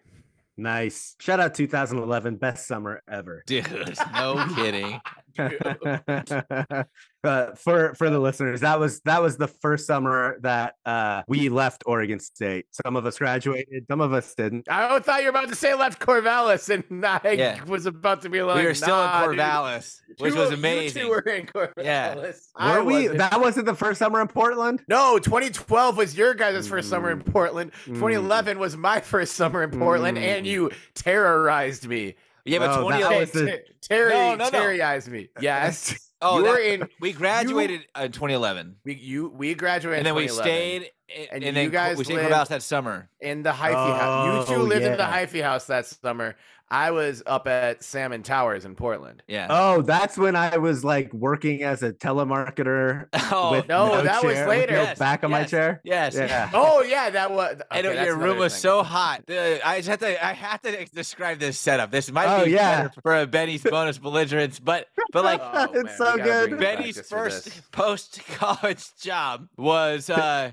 nice shout out 2011 best summer ever Dude, no kidding. uh, for for the listeners, that was that was the first summer that uh, we left Oregon State. Some of us graduated, some of us didn't. I thought you were about to say left Corvallis, and I Yeah. was about to be like, we were still nah, in dude. Corvallis, which You- was You amazing. two were in Corvallis. Yeah. I Were we? wasn't. That wasn't the first summer in Portland. No, 2012 was your guys' first summer in Mm. Portland. Mm. 2011 was my first summer in Portland, and Mm. you terrorized me. yeah, but Oh, 2011. was the- Ter- Terry, No, no, no. Terryized me. Yes. Oh, you that- were in. we graduated in 2011, We you we graduated, and then in we 2011 stayed, and, And and you guys we stayed in lived- that summer. in the hyphy house. You two oh, lived in the yeah. hyphy house that summer. I was up at Salmon Towers in Portland. Yeah. Oh, that's when I was like working as a telemarketer. Oh, with no, that was chair, with later. no Yes, back on my chair. Yes. Yeah. Oh yeah, that was. And okay, that's your room was thing. so hot. The- I just have to. I have to describe this setup. This might Oh, be yeah. better for a Benny's bonus belligerence, but but like Oh, It's man, so good. bring it back Benny's first post college job was uh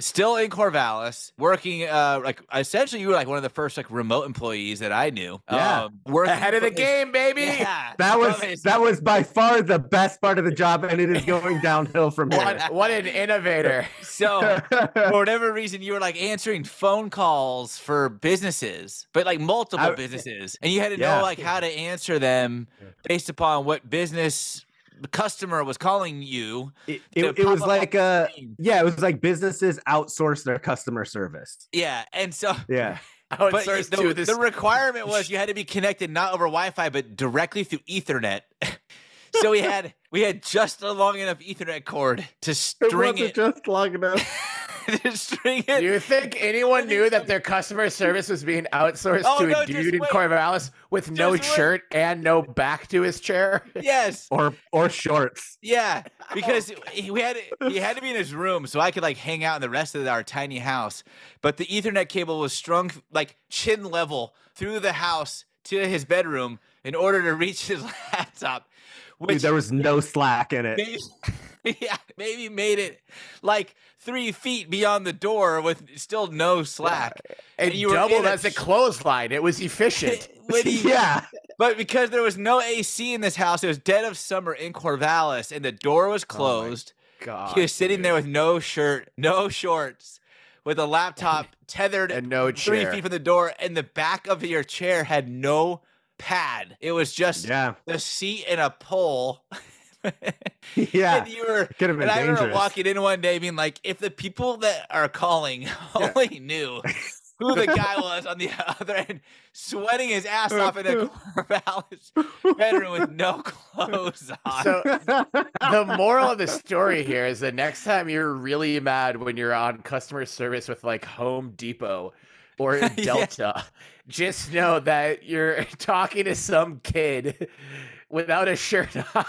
still in Corvallis, working uh like essentially you were like one of the first like remote employees that I knew. Yeah. Um, working ahead of the from game, baby. Yeah. That was from that was by far the best part of the job, and it is going downhill from here. what an innovator! so for whatever reason you were like answering phone calls for businesses but like multiple I- businesses and you had to Yeah. know like how to answer them based upon what business the customer was calling you it, it, it was pop up on like the uh yeah, it was like businesses outsource their customer service. yeah and so Yeah. I but the, to this. the requirement was you had to be connected not over wi-fi but directly through ethernet so we had we had just a long enough ethernet cord to It string wasn't it just long enough. just string Do you think anyone knew that their customer service was being outsourced Oh, to no, a dude in. Corvallis with no wait. shirt and no back to his chair? Yes. or or shorts. Yeah, because he we had he had to be in his room so I could like hang out in the rest of our tiny house. But the Ethernet cable was strung like chin level through the house to his bedroom in order to reach his laptop, Dude, there was no slack in it. maybe, yeah maybe made it like three feet beyond the door with still no slack. And And you doubled as a clothesline. It was efficient. He- yeah, But because there was no AC in this house, it was dead of summer in Corvallis, and the door was oh closed. God, he was sitting dude. there with no shirt, no shorts, with a laptop tethered and no chair. three feet from the door, and the back of your chair had no pad. It was just yeah, the seat and a pole. yeah. and you were Could have been and I remember walking in one day being like, if the people that are calling only knew who the guy was on the other end, sweating his ass off in a Corvallis bedroom with no clothes on. So the moral of the story here is the next time you're really mad when you're on customer service with like Home Depot or Yeah. Just know that you're talking to some kid without a shirt on.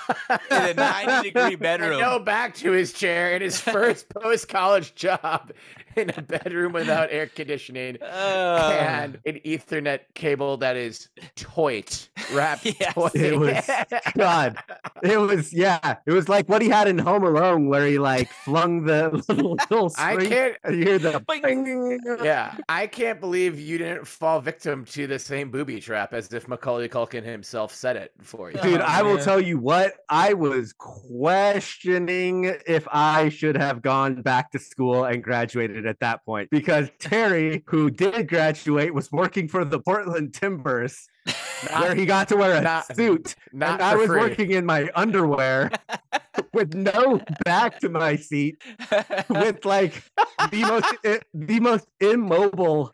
In a 90 degree bedroom. no back to his chair in his first post college job in a bedroom without air conditioning Uh, and an Ethernet cable that is toit wrapped. Yes. toit. It was- God, it was yeah, it was like what he had in Home Alone, where he like flung the little, little I can't- and you hear the Boing. bing. yeah, I can't believe you didn't fall victim to the same booby trap as if Macaulay Culkin himself said it for you. Dude, Oh, I will tell you what, I was questioning if I should have gone back to school and graduated at that point because Terry, who did graduate, was working for the Portland Timbers, where he got to wear a not- suit. Not and I was free. working in my underwear with no back to my seat, with like the most the most immobile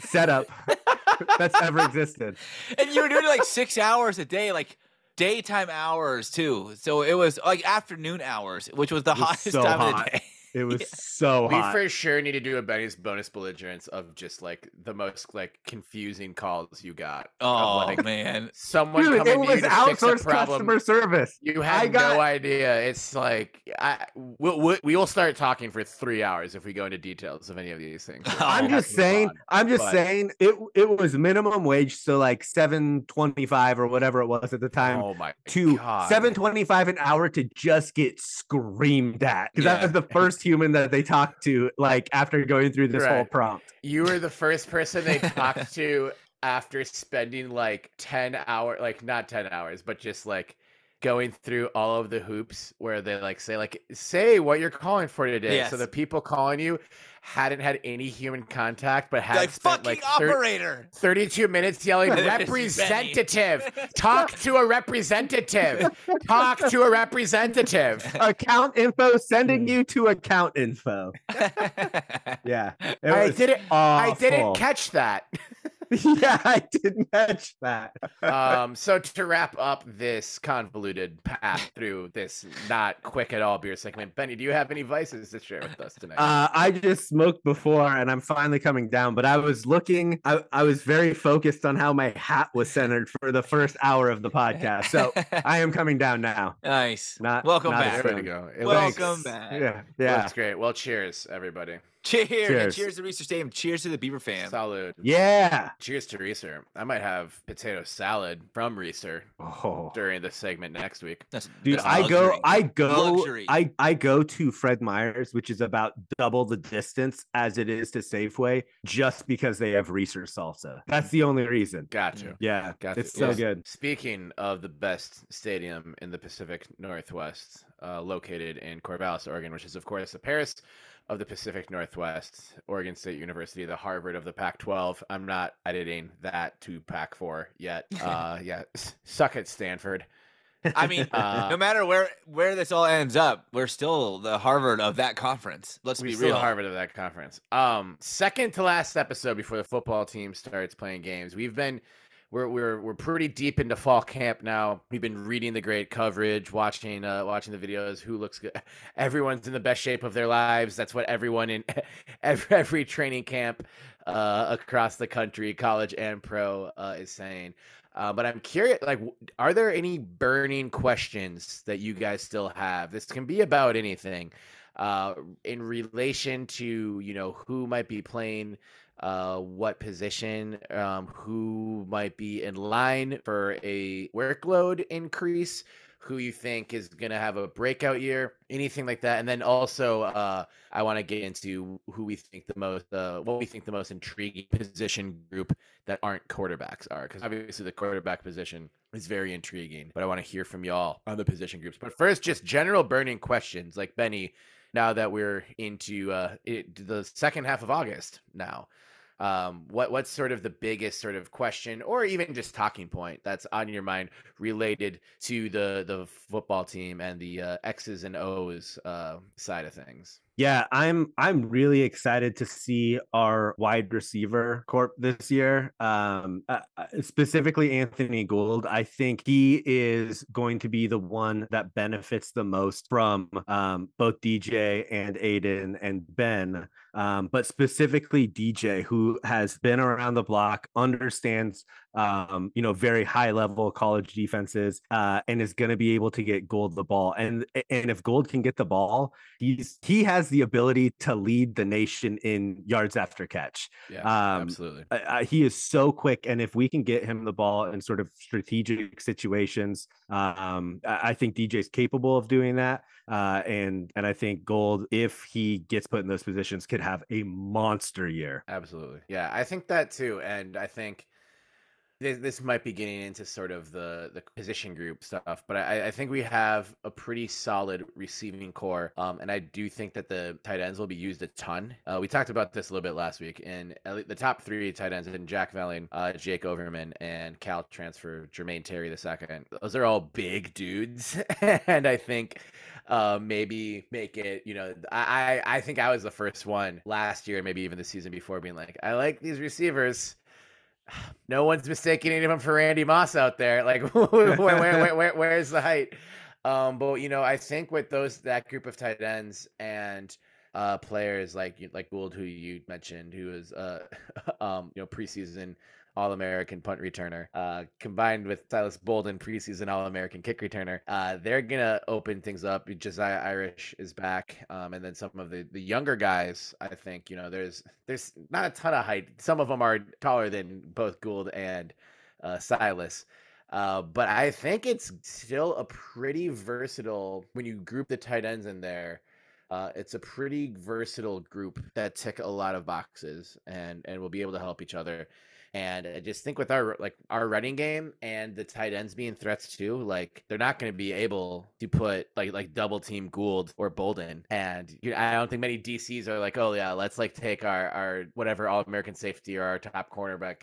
setup that's ever existed. and you were doing it like six hours a day, like daytime hours too. So it was like afternoon hours, which was the was hottest so time of the day. It was so We for sure need to do a Benny's bonus belligerence of just like the most like confusing calls you got. of, Oh like, man. someone Dude, coming it to you was to fix a outsourced problem. customer service. You had got- no idea. It's like I we'll, we'll, we will start talking for three hours if we go into details of any of these things. We're oh, I'm just have to move saying. on. I'm just but- saying. It it was minimum wage, so like seven twenty five or whatever it was at the time. Oh my to God. seven twenty five an hour to just get screamed at because that was the first human that they talked to like after going through this whole prompt. You were the first person they talked to after spending like 10 hours, like not 10 hours, but just like going through all of the hoops where they like say like say what you're calling for today. Yes. So the people calling you hadn't had any human contact but had Like spent fucking like thir- operator. 32 minutes yelling There's representative. Talk to a representative. Talk to a representative. account info Hmm. sending you to account info. Yeah, I didn't I didn't catch that. yeah, I didn't catch that. um, so to wrap up this convoluted path through this not quick at all beer segment, Benny, do you have any vices to share with us tonight? Uh, I just smoked before and I'm finally coming down, but I was looking, I, I was very focused on how my hat was centered for the first hour of the podcast. So I am coming down now. nice. Not Welcome not back. as there we go. It Welcome looks, back. Yeah, yeah, looks great. Well, cheers, everybody. Cheers. and Cheers. Cheers to Reser Stadium. Cheers to the Beaver fam. Salud. yeah. Cheers to Reser. I might have potato salad from Reser Oh. during the segment next week. That's, Dude, that's I go. I go, Luxury. I I go to Fred Meyer's, which is about double the distance as it is to Safeway, just because they have Reser salsa. That's the only reason. Gotcha. Yeah, Gotcha. it's so Well, good. Speaking of the best stadium in the Pacific Northwest, uh, located in Corvallis, Oregon, which is, of course, the Paris of the Pacific Northwest, Oregon State University, the Harvard of the Pac 12. I'm not editing that to Pac 4 yet. Uh, yeah, suck it, Stanford. I mean, Uh, no matter where where this all ends up, we're still the Harvard of that conference. Let's be real. Harvard of that conference. Um, second to last episode before the football team starts playing games, we've been we're we're we're pretty deep into fall camp now. We've been reading the great coverage, watching uh, watching the videos. Who looks good? Everyone's in the best shape of their lives. That's what everyone in every, every training camp uh, across the country, college and pro, uh, is saying. Uh, but I'm curious, like, are there any burning questions that you guys still have? This can be about anything, uh, in relation to you know who might be playing uh, what position, um, who might be in line for a workload increase, who you think is going to have a breakout year, anything like that. And then also, uh, I want to get into who we think the most, uh, what we think the most intriguing position group that aren't quarterbacks are, because obviously the quarterback position is very intriguing. But I want to hear from y'all on the position groups. But first, just general burning questions, like Benny. Now that we're into uh, it, the second half of August now, um, what what's sort of the biggest sort of question or even just talking point that's on your mind related to the the football team and the uh, X's and O's uh, side of things? Yeah, I'm I'm really excited to see our wide receiver corp this year. Um, uh, uh, specifically Anthony Gould. I think he is going to be the one that benefits the most from um, both DJ and Aidan and Ben. Um, but specifically DJ, who has been around the block, understands um, you know, very high level college defenses, uh, and is going to be able to get Gould the ball. And and if Gould can get the ball, he's he has the ability to lead the nation in yards after catch. Yeah, um, absolutely. Uh, he is so quick, and if we can get him the ball in sort of strategic situations, um, I think DJ is capable of doing that. Uh, and and I think Gould, if he gets put in those positions, could have a monster year. Absolutely, yeah, I think that too, and I think this, this might be getting into sort of the the position group stuff, but I, I think we have a pretty solid receiving core, um, and I do think that the tight ends will be used a ton. Uh, we talked about this a little bit last week, and the top three tight ends in Jack Velling, uh, Jake Overman, and Cal transfer Jermaine Terry the second. Those are all big dudes, and I think uh, maybe make it. You know, I I think I was the first one last year, maybe even the season before, being like, I like these receivers no one's mistaking any of them for Randy Moss out there. Like, where, where, where, where's the height? Um, but you know, I think with those that group of tight ends and uh, players like like Gould, who you mentioned, who is uh, um, you know preseason all American punt returner, uh, combined with Silas Bolden, preseason All American kick returner. Uh, they're gonna open things up. Josiah Irish is back, um, and then some of the the younger guys. I think you know there's there's not a ton of height. Some of them are taller than both Gould and uh, Silas. Uh, but I think it's still a pretty versatile when you group the tight ends in there. Uh, it's a pretty versatile group that tick a lot of boxes and and will be able to help each other. And I just think with our like our running game and the tight ends being threats too, like they're not going to be able to put like like double team Gould or Bolden. And you know, I don't think many DCs are like, oh yeah, let's like take our our whatever all American safety or our top cornerback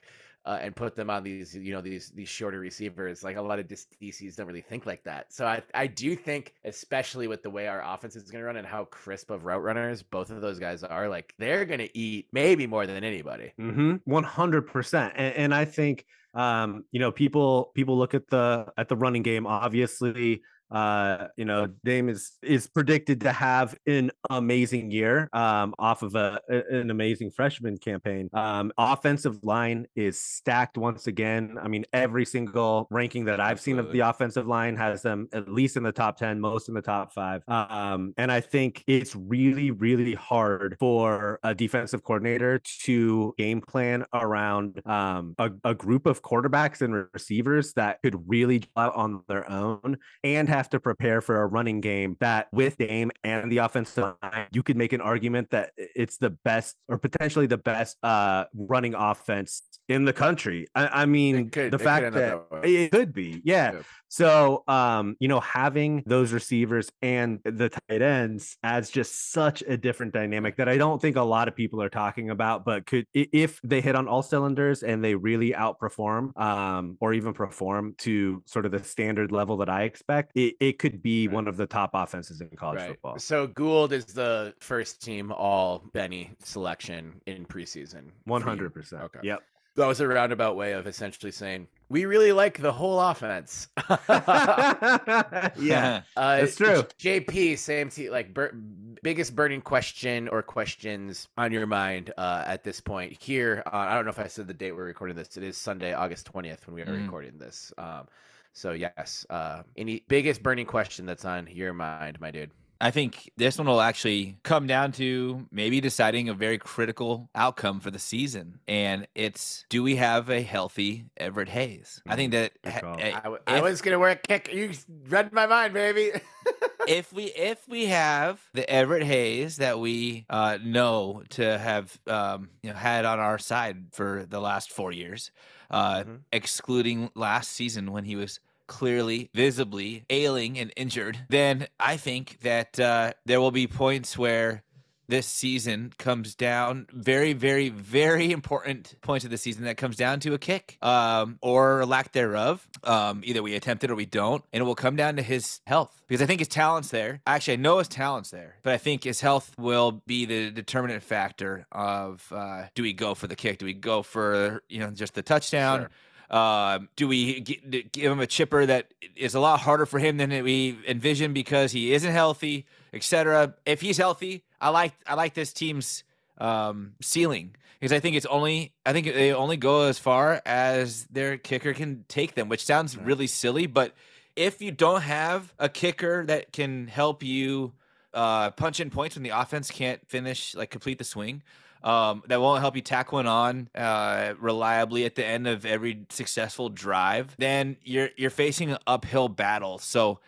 uh, and put them on these you know these these shorter receivers like a lot of DCs don't really think like that. So I, I do think especially with the way our offense is going to run and how crisp of route runners both of those guys are like they're going to eat maybe more than anybody. Mm-hmm. 100% and, and I think um you know people people look at the at the running game obviously uh, you know, Dame is is predicted to have an amazing year um, off of a, an amazing freshman campaign. Um, offensive line is stacked once again. I mean, every single ranking that I've seen of the offensive line has them at least in the top ten, most in the top five. Um, and I think it's really, really hard for a defensive coordinator to game plan around um, a, a group of quarterbacks and receivers that could really out on their own and have have to prepare for a running game that with Dame and the offensive line, you could make an argument that it's the best or potentially the best uh, running offense in the country. I, I mean, could, the fact that, that it could be, yeah. yeah. So, um, you know, having those receivers and the tight ends adds just such a different dynamic that I don't think a lot of people are talking about. But could if they hit on all cylinders and they really outperform, um, or even perform to sort of the standard level that I expect, it, it could be right. one of the top offenses in college right. football. So Gould is the first team all Benny selection in preseason. One hundred percent. Okay. Yep. That was a roundabout way of essentially saying we really like the whole offense. yeah, Uh, That's true. JP, same to like bur- biggest burning question or questions on your mind uh, at this point here. Uh, I don't know if I said the date we're recording this. It is Sunday, August twentieth when we are Mhm. recording this. Um, so yes, uh, any biggest burning question that's on your mind, my dude? I think this one will actually come down to maybe deciding a very critical outcome for the season. And it's do we have a healthy Everett Hayes? I think that Good ha- call. eh, I, w- I was gonna wear a kick. You read my mind, baby. if we if we have the Everett Hayes that we uh, know to have um, you know had on our side for the last four years, uh, Mhm. excluding last season when he was clearly visibly ailing and injured, then I think that uh, there will be points where this season comes down very very very important points of the season that comes down to a kick um, or lack thereof um, either we attempt it or we don't and it will come down to his health because i think his talent's there. Actually i know his talent's there but i think his health will be the determinant factor of uh, do we go for the kick? Do we go for you know just the touchdown? Sure. Um, do we d- give him a chipper that is a lot harder for him than we envisioned because he isn't healthy, etc. If he's healthy, I like I like this team's um, ceiling because I think it's only I think they only go as far as their kicker can take them, which sounds really silly, but if you don't have a kicker that can help you uh, punch in points when the offense can't finish like complete the swing, um, that won't help you tack one on uh, reliably at the end of every successful drive, then you're you're facing an uphill battle. So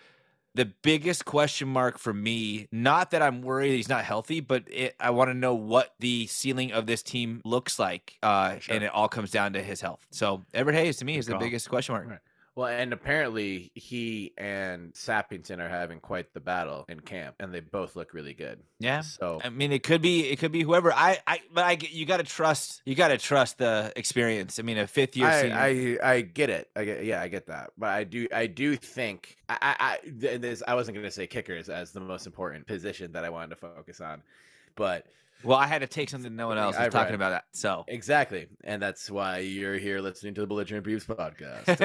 the biggest question mark for me, not that I'm worried he's not healthy, but it, I want to know what the ceiling of this team looks like, uh, Sure. and it all comes down to his health. So Everett Hayes to me Good is the biggest question mark. Well, and apparently he and Sappington are having quite the battle in camp, and they both look really good. Yeah. So I mean, it could be, it could be whoever. I, I, but I, you got to trust, you got to trust the experience. I mean, a fifth year senior. I, I I get it. I get yeah, I get that. But I do I do think I I, I this I wasn't gonna say kickers as the most important position that I wanted to focus on, but well, I had to take something no one else was I've talking read. about that. So. exactly, and that's why you're here listening to the Belligerent Beavs podcast.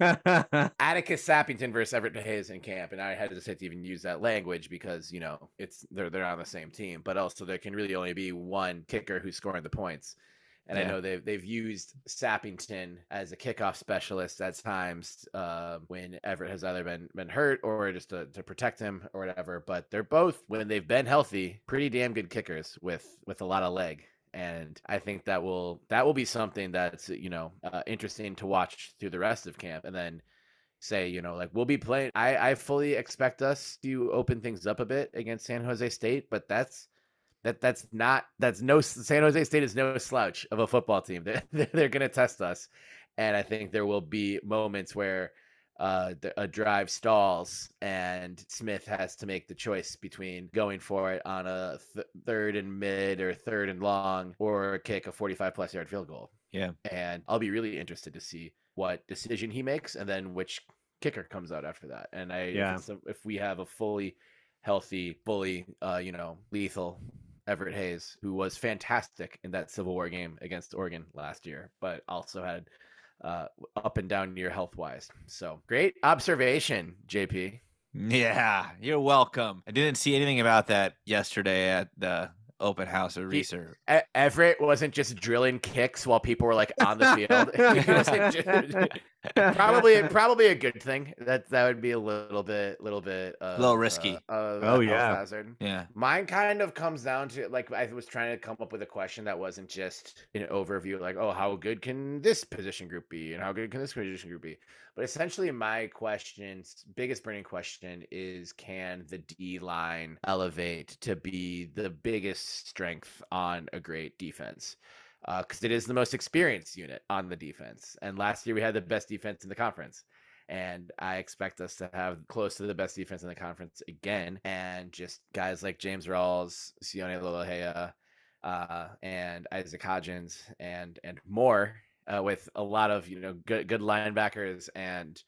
um, Atticus Sappington versus Everett Hayes in camp, and I had to say to even use that language because you know it's they're they're on the same team, but also there can really only be one kicker who's scoring the points. And I know they've they've used Sappington as a kickoff specialist at times uh, when Everett has either been been hurt or just to, to protect him or whatever. But they're both when they've been healthy, pretty damn good kickers with with a lot of leg and I think that will that will be something that's you know uh, interesting to watch through the rest of camp, and then say you know like we'll be playing. I I fully expect us to open things up a bit against San Jose State, but that's that that's not that's no San Jose State is no slouch of a football team. They're they're going to test us, and I think there will be moments where uh, the, a drive stalls and Smith has to make the choice between going for it on a th- third and mid or third and long or kick a 45 plus yard field goal. Yeah. And I'll be really interested to see what decision he makes and then which kicker comes out after that. And I, Yeah. if, if we have a fully healthy, fully, uh, you know, lethal Everett Hayes, who was fantastic in that Civil War game against Oregon last year, but also had uh, up and down year health wise. So great observation, JP. Yeah, you're welcome. I didn't see anything about that yesterday at the open house of He- Reser. Everett wasn't just drilling kicks while people were like on the field. He wasn't ju- probably probably a good thing. That that would be a little bit little bit uh, little risky. Uh, of Oh, yeah. hazard. Yeah. Mine kind of comes down to like I was trying to come up with a question that wasn't just an overview, like, oh, how good can this position group be, and how good can this position group be? But essentially, my question's biggest burning question is: Can the D line elevate to be the biggest strength on a great defense? Because it is the most experienced unit on the defense, and last year we had the best defense in the conference and I expect us to have close to the best defense in the conference again. And just guys like James Rawls, Sione Lolohea, uh, and Isaac Hodgins, and and more, uh, with a lot of you know good good linebackers and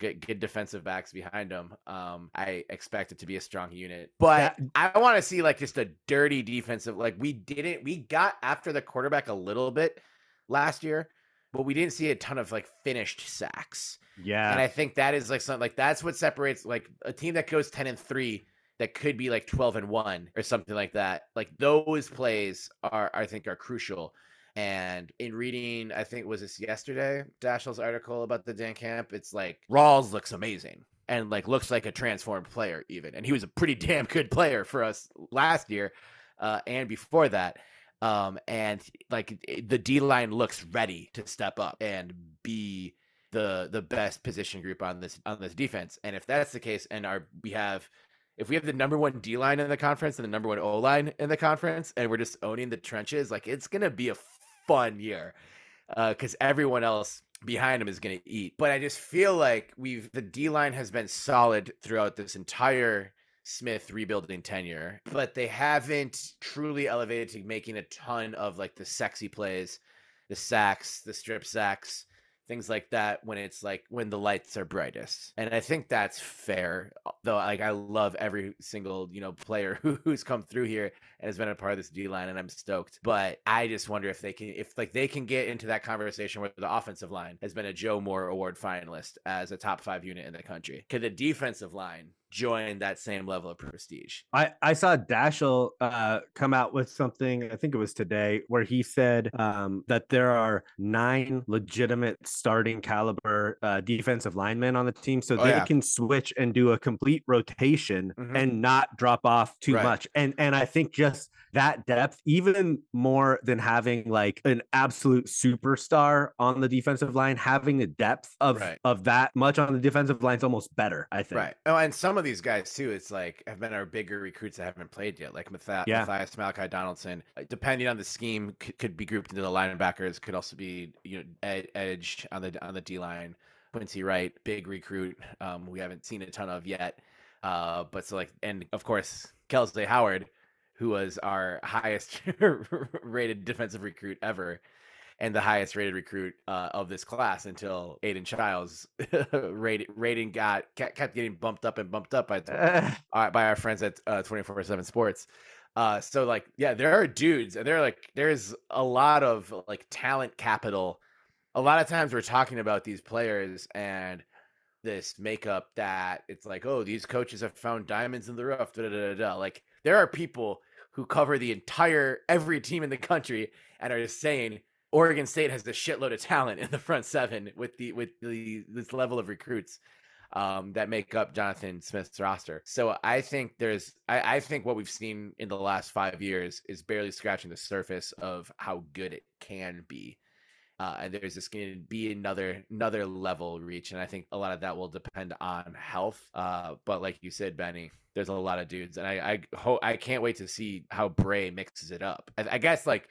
good good defensive backs behind them. Um, I expect it to be a strong unit, but I want to see like just a dirty defensive. Like we didn't, we got after the quarterback a little bit last year, but we didn't see a ton of like finished sacks. Yeah. And I think that is like something like that's what separates like a team that goes 10 and 3 that could be like 12 and 1 or something like that. Like those plays are I think are crucial. And in reading, I think was this yesterday, Dashiell's article about the Dan Camp, it's like Rawls looks amazing and like looks like a transformed player even. And he was a pretty damn good player for us last year uh, and before that. Um, and like the D line looks ready to step up and be the the best position group on this on this defense. And if that's the case, and our we have if we have the number one D line in the conference and the number one O line in the conference, and we're just owning the trenches, like it's gonna be a fun year Uh, because uh, everyone else behind him is going to eat. But I just feel like we've the D line has been solid throughout this entire Smith rebuilding tenure, but they haven't truly elevated to making a ton of like the sexy plays, the sacks, the strip sacks, things like that when it's like when the lights are brightest. And I think that's fair. Uh, though like I love every single, you know, player who, who's come through here and has been a part of this D line and I'm stoked. But I just wonder if they can if like they can get into that conversation where the offensive line has been a Joe Moore award finalist as a top 5 unit in the country. Could the defensive line join that same level of prestige. I, I saw Dashiell uh, come out with something, I think it was today, where he said um, that there are nine legitimate starting caliber uh, defensive linemen on the team. So oh, they yeah. can switch and do a complete rotation mm-hmm. and not drop off too right. much. And and I think just that depth, even more than having like an absolute superstar on the defensive line, having the depth of right. of that much on the defensive line is almost better, I think. Right. Oh, and some of these guys too, it's like have been our bigger recruits that haven't played yet, like Matthias, yeah. Matthias Malachi Donaldson. Uh, depending on the scheme, could, could be grouped into the linebackers. Could also be you know ed- edge on the on the D line. Quincy Wright, big recruit. Um, we haven't seen a ton of yet. Uh, but so like, and of course, Kelsey Howard, who was our highest rated defensive recruit ever and the highest rated recruit uh, of this class until Aidan Chiles rating rating got kept getting bumped up and bumped up by uh, by our friends at uh, twenty four seven Sports. Uh, so like yeah, there are dudes, and they're like there's a lot of like talent capital. A lot of times we're talking about these players and this makeup that it's like, oh, these coaches have found diamonds in the rough. Da, da, da, da. Like there are people who cover the entire every team in the country and are just saying Oregon State has a shitload of talent in the front seven with the with the this level of recruits um, that make up Jonathan Smith's roster. So I think there's I, I think what we've seen in the last five years is barely scratching the surface of how good it can be. Uh, and there's just going to be another another level reach, and I think a lot of that will depend on health. Uh, but like you said, Benny, there's a lot of dudes, and I I I can't wait to see how Bray mixes it up. I, I guess like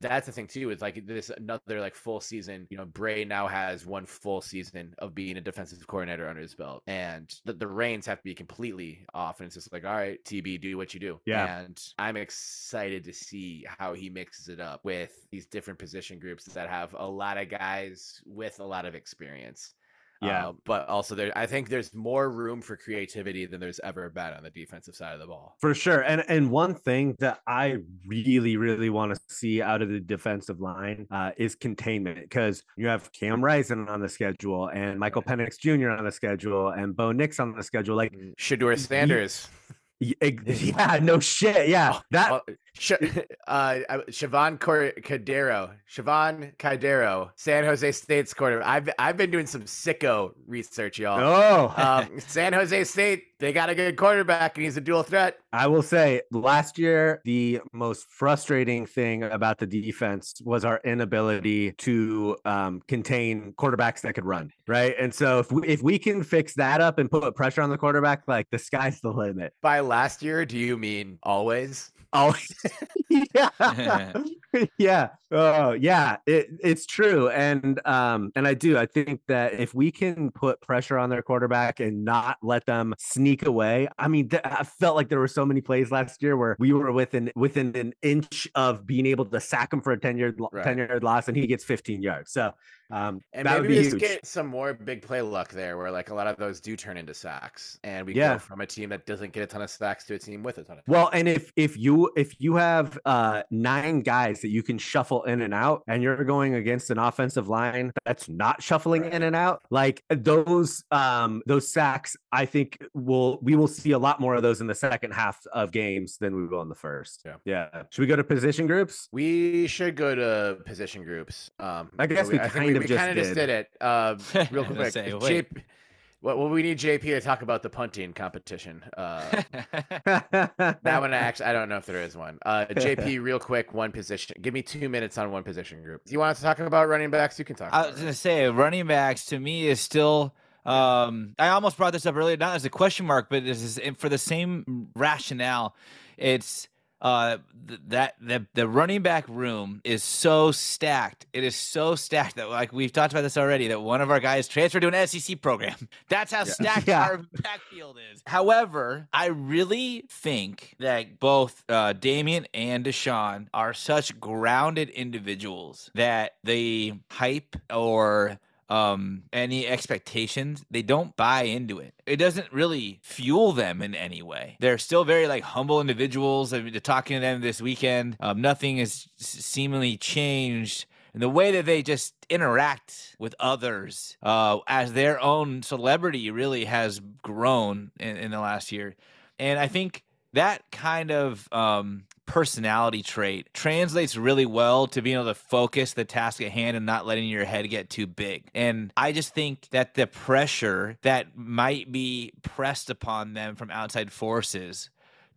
that's the thing too is like this another like full season you know bray now has one full season of being a defensive coordinator under his belt and the, the reins have to be completely off and it's just like all right tb do what you do yeah. and i'm excited to see how he mixes it up with these different position groups that have a lot of guys with a lot of experience yeah, uh, but also there, I think there's more room for creativity than there's ever been on the defensive side of the ball. For sure, and and one thing that I really really want to see out of the defensive line uh, is containment because you have Cam Rising on the schedule and Michael Penix Jr. on the schedule and Bo Nix on the schedule. Like mm, Shedeur Sanders. Yeah, no shit. Yeah, oh, that uh, Sh- uh, Chevan Cordeiro, Chevan Cordeiro, San Jose State's quarterback. I've I've been doing some sicko research, y'all. Oh, um, San Jose State, they got a good quarterback, and he's a dual threat. I will say, last year the most frustrating thing about the defense was our inability to um, contain quarterbacks that could run, right? And so if we, if we can fix that up and put pressure on the quarterback, like the sky's the limit. By last year, do you mean always? Oh, yeah, yeah, oh, yeah. It, it's true, and um, and I do. I think that if we can put pressure on their quarterback and not let them sneak away, I mean, th- I felt like there were so many plays last year where we were within within an inch of being able to sack him for a ten yard right. ten yard loss, and he gets fifteen yards. So um, and maybe we just get some more big play luck there, where like a lot of those do turn into sacks, and we yeah. go from a team that doesn't get a ton of sacks to a team with a ton of. Well, and if if you if you have uh nine guys that you can shuffle in and out, and you're going against an offensive line that's not shuffling in and out, like those um those sacks, I think will we will see a lot more of those in the second half of games than we will in the first. Yeah. Yeah. Should we go to position groups? We should go to position groups. Um, I guess so we think kind of we just kinda just did. did it. Uh, real I was gonna quick, say. JP well, well, we need JP to talk about the punting competition. Uh, that one, actually, I don't know if there is one. Uh, JP, real quick, one position. Give me two minutes on one position group. You want to talk about running backs? You can talk. I was gonna say running backs to me is still. Um, I almost brought this up earlier, not as a question mark, but this is for the same rationale. It's uh th- that the the running back room is so stacked. It is so stacked that like we've talked about this already. That one of our guys transferred to an SEC program. That's how stacked Yeah. our backfield is. However, I really think that both uh, Damien and Deshaun are such grounded individuals that the hype or um any expectations they don't buy into it. It doesn't really fuel them in any way. They're still very like humble individuals. I mean talking to them this weekend. Um, nothing has seemingly changed in the way that they just interact with others uh, as their own celebrity really has grown in, in the last year. And i think that kind of um, personality trait translates really well to being able to focus the task at hand and not letting your head get too big. And I just think that the pressure that might be pressed upon them from outside forces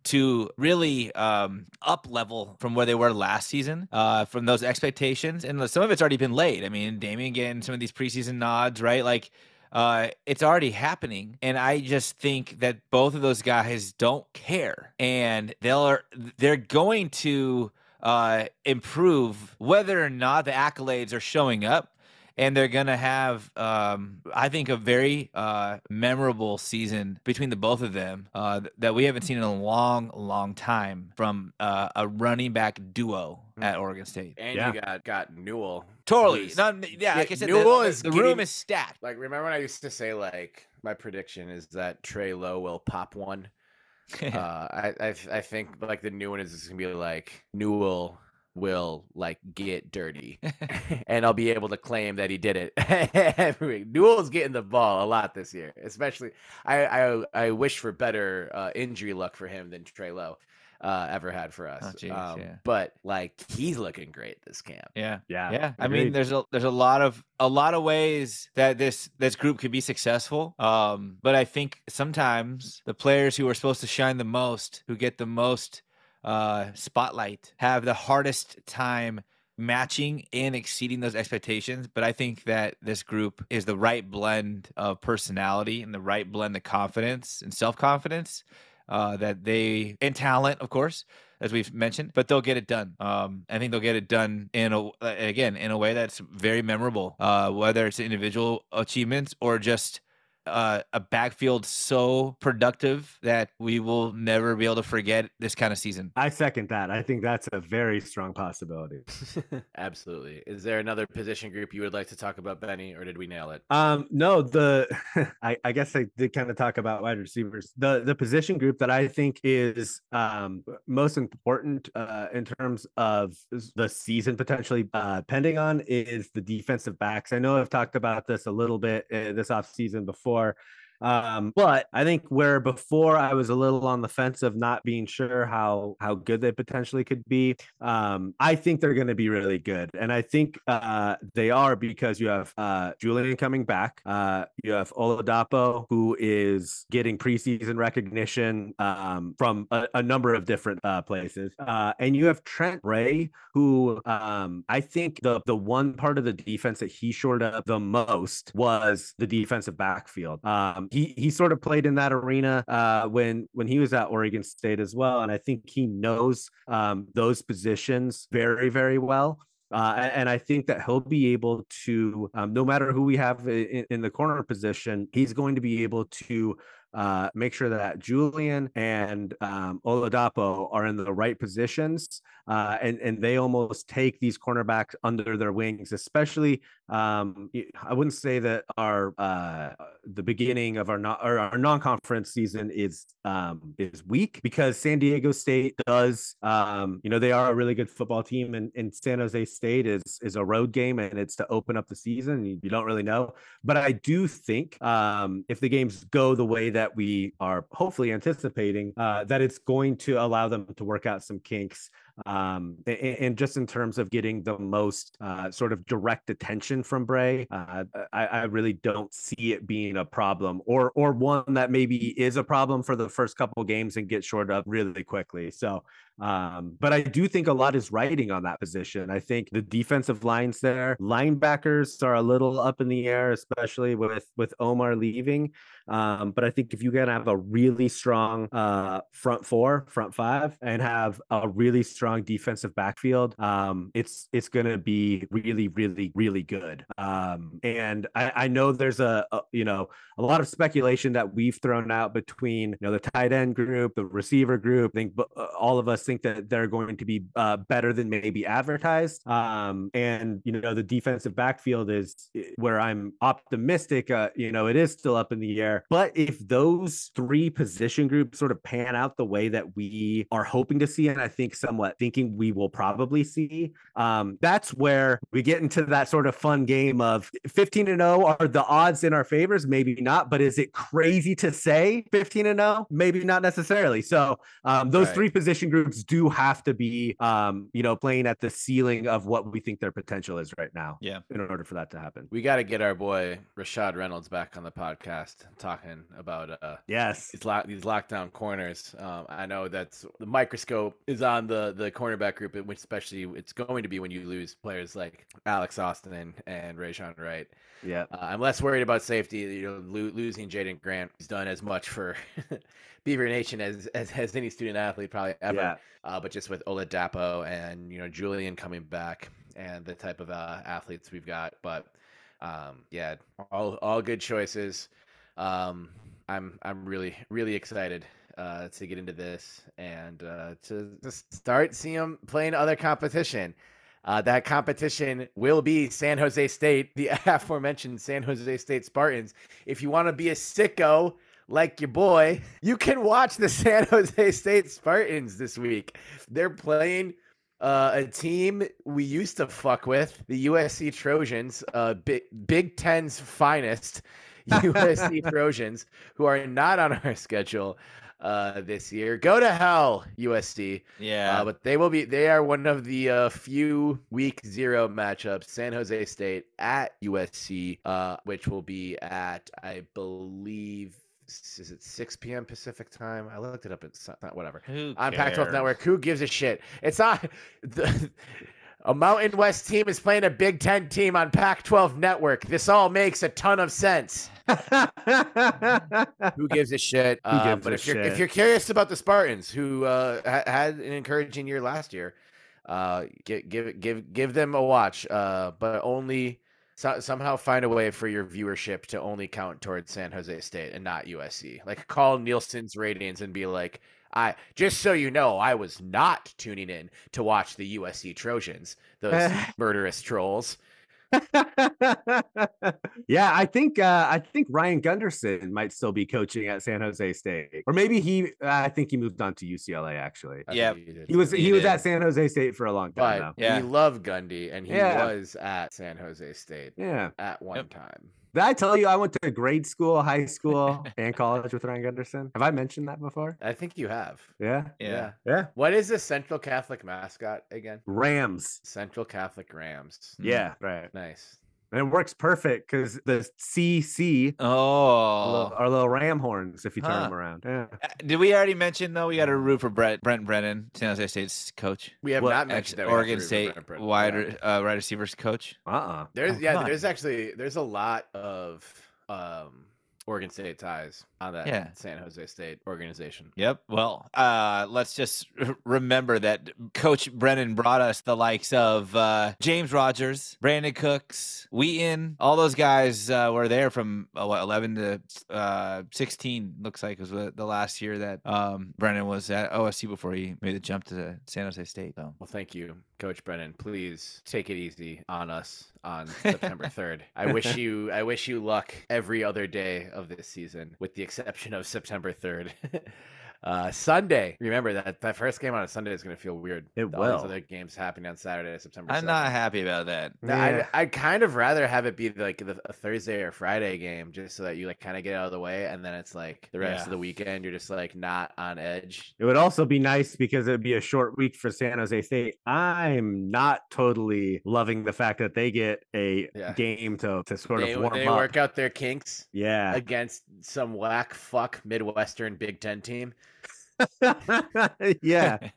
to really um, up level from where they were last season, uh, from those expectations. And some of it's already been laid. I mean, Damien getting some of these preseason nods, right? Like, uh, it's already happening, and I just think that both of those guys don't care, and they'll they're going to uh, improve whether or not the accolades are showing up. And they're gonna have, um, I think, a very uh, memorable season between the both of them uh, that we haven't seen in a long, long time from uh, a running back duo at Oregon State. and Yeah. you got got Newell. Totally, who's- no, yeah, like I said, Newell the- is the room is stacked. Like, remember when I used to say like my prediction is that Trey Lowe will pop one. uh, I, I I think like the new one is just gonna be like Newell will like get dirty, and I'll be able to claim that he did it. every week. Newell's getting the ball a lot this year, especially. I I, I wish for better uh, injury luck for him than Trey Lowe uh, ever had for us. Oh, jeez, um, yeah. But like he's looking great this camp. yeah. yeah. Yeah, I mean, there's a there's a lot of a lot of ways that this this group could be successful. Um, but I think sometimes the players who are supposed to shine the most, who get the most uh spotlight, have the hardest time matching and exceeding those expectations. But I think that this group is the right blend of personality and the right blend of confidence and self confidence. Uh, that they and talent, of course, as we've mentioned, but they'll get it done. Um, I think they'll get it done in a again in a way that's very memorable. Uh, whether it's individual achievements or just uh, a backfield so productive that we will never be able to forget this kind of season. I second that. I think that's a very strong possibility. Absolutely. Is there another position group you would like to talk about, Benny, or did we nail it? Um, no, the I, I guess I did kind of talk about wide receivers. The the position group that I think is um most important uh in terms of the season potentially uh pending on is the defensive backs. I know I've talked about this a little bit uh, this offseason before or um, but I think where before I was a little on the fence of not being sure how how good they potentially could be. Um, I think they're going to be really good, and I think uh, they are because you have uh, Julian coming back. Uh, you have Oladapo who is getting preseason recognition um, from a, a number of different uh, places, uh, and you have Trent Bray who um, I think the the one part of the defense that he shored up the most was the defensive backfield. Um, he he sort of played in that arena uh, when when he was at Oregon State as well, and I think he knows um, those positions very very well. Uh, and I think that he'll be able to, um, no matter who we have in, in the corner position, he's going to be able to uh, make sure that Julian and um, Oladapo are in the right positions, uh, and and they almost take these cornerbacks under their wings, especially. Um, I wouldn't say that our uh, the beginning of our non our non-conference season is um, is weak because San Diego State does um, you know they are a really good football team, and, and San Jose State is is a road game, and it's to open up the season. You, you don't really know, but I do think um, if the games go the way that we are hopefully anticipating, uh, that it's going to allow them to work out some kinks um, and, and, just in terms of getting the most uh, sort of direct attention from Bray, uh, I, I, really don't see it being a problem, or or one that maybe is a problem for the first couple games and get shored up really quickly. So um, but I do think a lot is riding on that position. I think the defensive lines there, linebackers are a little up in the air, especially with with Omar leaving. Um, but I think if you're gonna have a really strong uh, front four, front five, and have a really strong defensive backfield, um, it's it's to be really, really, really good. Um, and I, I, know there's a, a, you know a lot of speculation that we've thrown out between you know the tight end group, the receiver group. I think uh, all of us think that they're going to be uh, better than maybe advertised. Um, and you know the defensive backfield is eh, where I'm optimistic. Uh, you know it is still up in the air. But if those three position groups sort of pan out the way that we are hoping to see, and I think somewhat thinking we will probably see, um, that's where we get into that sort of fun game of 15 and 0 are the odds in our favors? Maybe not, but is it crazy to say 15 and 0? Maybe not necessarily. So um, those right. three position groups do have to be, um, you know, playing at the ceiling of what we think their potential is right now. Yeah. In order for that to happen, we got to get our boy Rashad Reynolds back on the podcast talking about uh yes these lock these lockdown corners. Um, I know that's the microscope is on the the cornerback group, which especially it's going to be when you lose players like Alex Austin and, Rejzohn Wright. Yeah, uh, I'm less worried about safety. You know, lo- losing Jaydon Grant has done as much for Beaver Nation as, as as any student athlete probably ever. Yeah. Uh, but just with Oladapo and you know Julian coming back and the type of uh, athletes we've got, but um, yeah, all all good choices. Um, I'm I'm really really excited uh, to get into this and uh, to just start seeing them playing other competition. Uh, that competition will be San Jose State, the aforementioned San Jose State Spartans. If you want to be a sicko like your boy, you can watch the San Jose State Spartans this week. They're playing uh, a team we used to fuck with, the USC Trojans, uh, Big, Big Ten's finest. USC Trojans, who are not on our schedule uh, this year. Go to hell, USC. Yeah, uh, but they will be. They are one of the uh, few week zero matchups. San Jose State at USC, uh, which will be at I believe is it 6 p.m. Pacific time? I looked it up. It's not whatever. Who on Pac-12 Network. Who gives a shit? It's not. The, a Mountain West team is playing a Big Ten team on Pac 12 network. This all makes a ton of sense. who gives a shit? Who uh, but if you're if you're curious about the Spartans, who uh, ha- had an encouraging year last year, uh, give give give give them a watch. Uh, but only so- somehow find a way for your viewership to only count towards San Jose State and not USC. Like call Nielsen's ratings and be like, I just so you know, I was not tuning in to watch the USC Trojans, those murderous trolls. yeah, I think uh, I think Ryan Gunderson might still be coaching at San Jose State, or maybe he. Uh, I think he moved on to UCLA. Actually, yeah, he, he, was he, he was at San Jose State for a long time. But now. yeah, we love Gundy, and he yeah. was at San Jose State. Yeah, at one yep. time. Did I tell you I went to grade school, high school, and college with Ryan Gunderson? Have I mentioned that before? I think you have. Yeah. Yeah. Yeah. What is the Central Catholic mascot again? Rams. Central Catholic Rams. Yeah. Hmm. Right. Nice and it works perfect because the CC oh our little ram horns if you turn huh. them around. Yeah. Uh, did we already mention though? We got to root for Brett Brent Brennan, San Jose State's coach. We have what, not mentioned that. Oregon State wide uh, wide receivers coach. Uh uh-uh. uh There's oh, yeah. There's actually there's a lot of um Oregon State ties on that Yeah. San Jose State organization. Yep. Well, uh, let's just remember that Coach Brennan brought us the likes of uh, James Rodgers, Brandin Cooks, Wheaton. All those guys uh, were there from uh, what, 11 to uh, 16. Looks like was the last year that um, Brennan was at OSU before he made the jump to San Jose State. So. Well, thank you, Coach Brennan. Please take it easy on us on September 3rd. I wish you I wish you luck every other day of this season, with the exception of September 3rd. Uh, Sunday. Remember that that first game on a Sunday is going to feel weird. It All these will. other games happening on Saturday, September. I'm not happy about that. No, Yeah. I'd, I'd kind of rather have it be like the, a Thursday or Friday game, just so that you like kind of get out of the way, and then it's like the rest Yeah. of the weekend you're just like not on edge. It would also be nice because it'd be a short week for San Jose State. I'm not totally loving the fact that they get a Yeah. game to, to sort They, of warm they up. work out their kinks Yeah. against some whack fuck Midwestern Big Ten team. yeah.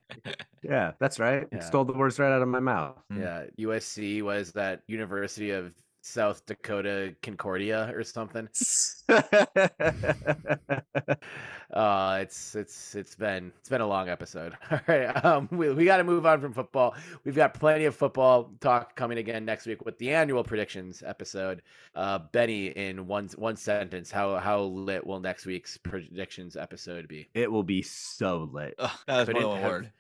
Yeah. That's right. Yeah. Stole the words right out of my mouth. Mm. Yeah, USC was that University of South Dakota Concordia or something. Uh, it's it's it's been it's been a long episode. All right, um, we we got to move on from football. We've got plenty of football talk coming again next week with the annual predictions episode. Uh, Benny, in one one sentence, how how lit will next week's predictions episode be? it will be so lit. Ugh, that was Could more it one have- word.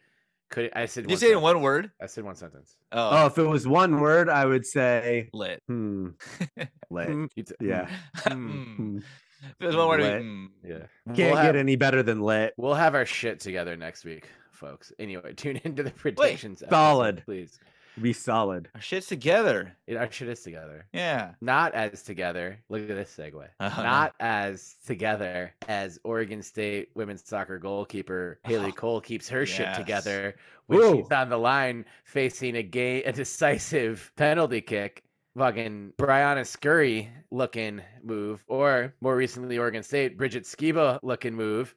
Could I said? Did you one say it in one word? I said one sentence. Oh, Oh, if it was one word, I would say, lit. hmm, lit. Mm, you t- Yeah. Mm. Hmm. If it was one word, Lit. mm. yeah. Can't We'll get have- any better than lit. We'll have our shit together next week, folks. Anyway, tune into the predictions. episode, solid. please. Be solid. Our shit's together. It, our shit is together. Yeah. Not as together. Look at this segue. Uh-huh. Not as together as Oregon State women's soccer goalkeeper Hailey Coll keeps her shit together when Woo. she's on the line facing a gay, a decisive penalty kick. Fucking Briana Scurry looking move, or more recently, Oregon State Bridget Skiba looking move.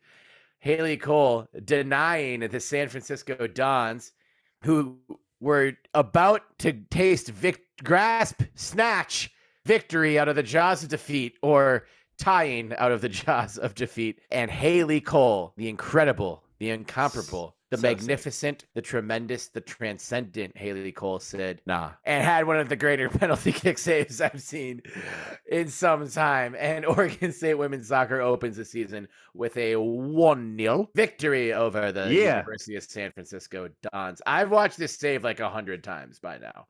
Hailey Coll denying the San Francisco Dons, who were about to taste vic- grasp, snatch victory out of the jaws of defeat, or tying out of the jaws of defeat. And Hailey Coll, the incredible, the incomparable, the So sick. magnificent, the tremendous, the transcendent Hailey Coll said, nah. And had one of the greater penalty kick saves I've seen in some time. And Oregon State women's soccer opens the season with a 1 0 victory over the Yeah. University of San Francisco Dons. I've watched this save like a hundred times by now.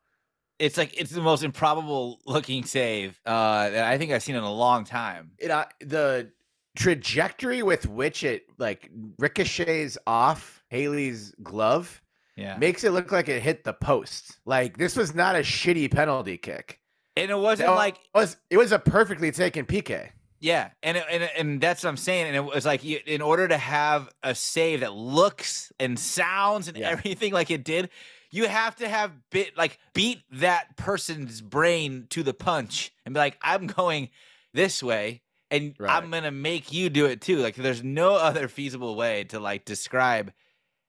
It's like it's the most improbable looking save uh, that I think I've seen in a long time. It, uh, the trajectory with which it like ricochets off Hailey's glove Yeah. makes it look like it hit the post. Like this was not a shitty penalty kick. And it wasn't like It was it was a perfectly taken PK. Yeah, and it- and and that's what I'm saying. And it was like you, in order to have a save that looks and sounds and Yeah. everything like it did, you have to have bit like beat that person's brain to the punch and be like, I'm going this way, and Right. I'm gonna make you do it too. Like, there's no other feasible way to like describe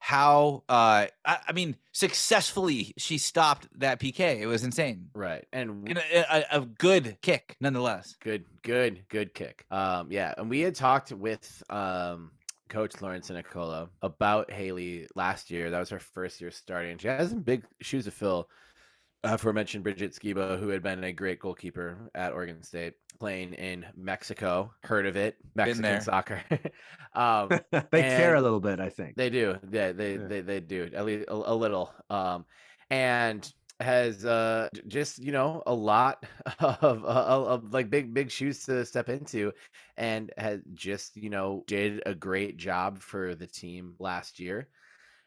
how uh I, I mean successfully she stopped that PK. It was insane. Right. And And a, a, a good kick nonetheless. Good, good, good kick. Um, yeah, and we had talked with um Coach Lawrence Nicola about Hailey last year. That was her first year starting. She has some big shoes to fill. Aforementioned Bridget Skiba, who had been a great goalkeeper at Oregon State, playing in Mexico. Heard of it? Mexican soccer. um, they care a little bit, I think. they do. Yeah, they Yeah. they, they do at least a, a little. Um, and has uh just you know a lot of, of, of like big big shoes to step into, and has just you know did a great job for the team last year,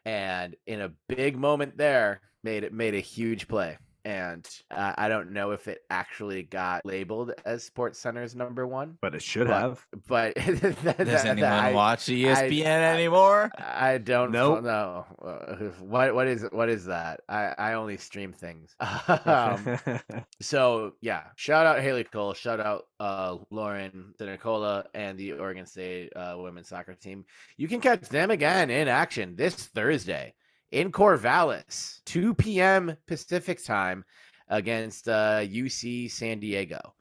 and in a big moment there made it made a huge play. And uh, I don't know if it actually got labeled as Sports Center's number one, but it should but- have. but that, that- Does that anyone I- watch ESPN I- anymore? I don't Nope. know. Uh, What what is what is that? I I only stream things. um, so yeah, shout out Hailey Coll, shout out uh Lauren Nicola and the Oregon State uh, women's soccer team. You can catch them again in action this Thursday in Corvallis, 2 p.m. Pacific time against uh, UC San Diego.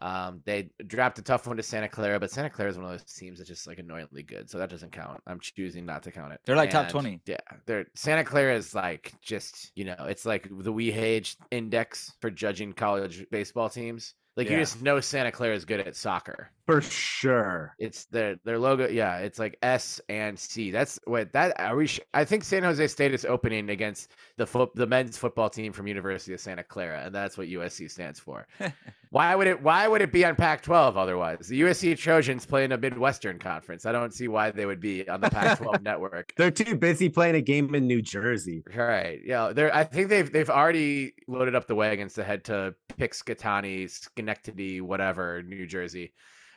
Um, they dropped a tough one to Santa Clara, but Santa Clara is one of those teams that's just like annoyingly good, so that doesn't count. I'm choosing not to count it. They're like top 20. Yeah, they're Santa Clara is like just you know, it's like the WeHage index for judging college baseball teams. Like you just know Santa Clara is good at soccer. For sure. It's their their logo. Yeah, it's like S and C. That's what that are we. Sh- I think San Jose State is opening against the foot the men's football team from University of Santa Clara, and that's what USC stands for. why would it Why would it be on Pac-12 otherwise? The USC Trojans play in a Midwestern conference. I don't see why they would be on the Pac-12 network. They're too busy playing a game in New Jersey. Right. Yeah. They're. I think they've they've already loaded up the wagons to head to Pixcatani, Schenectady, whatever, New Jersey.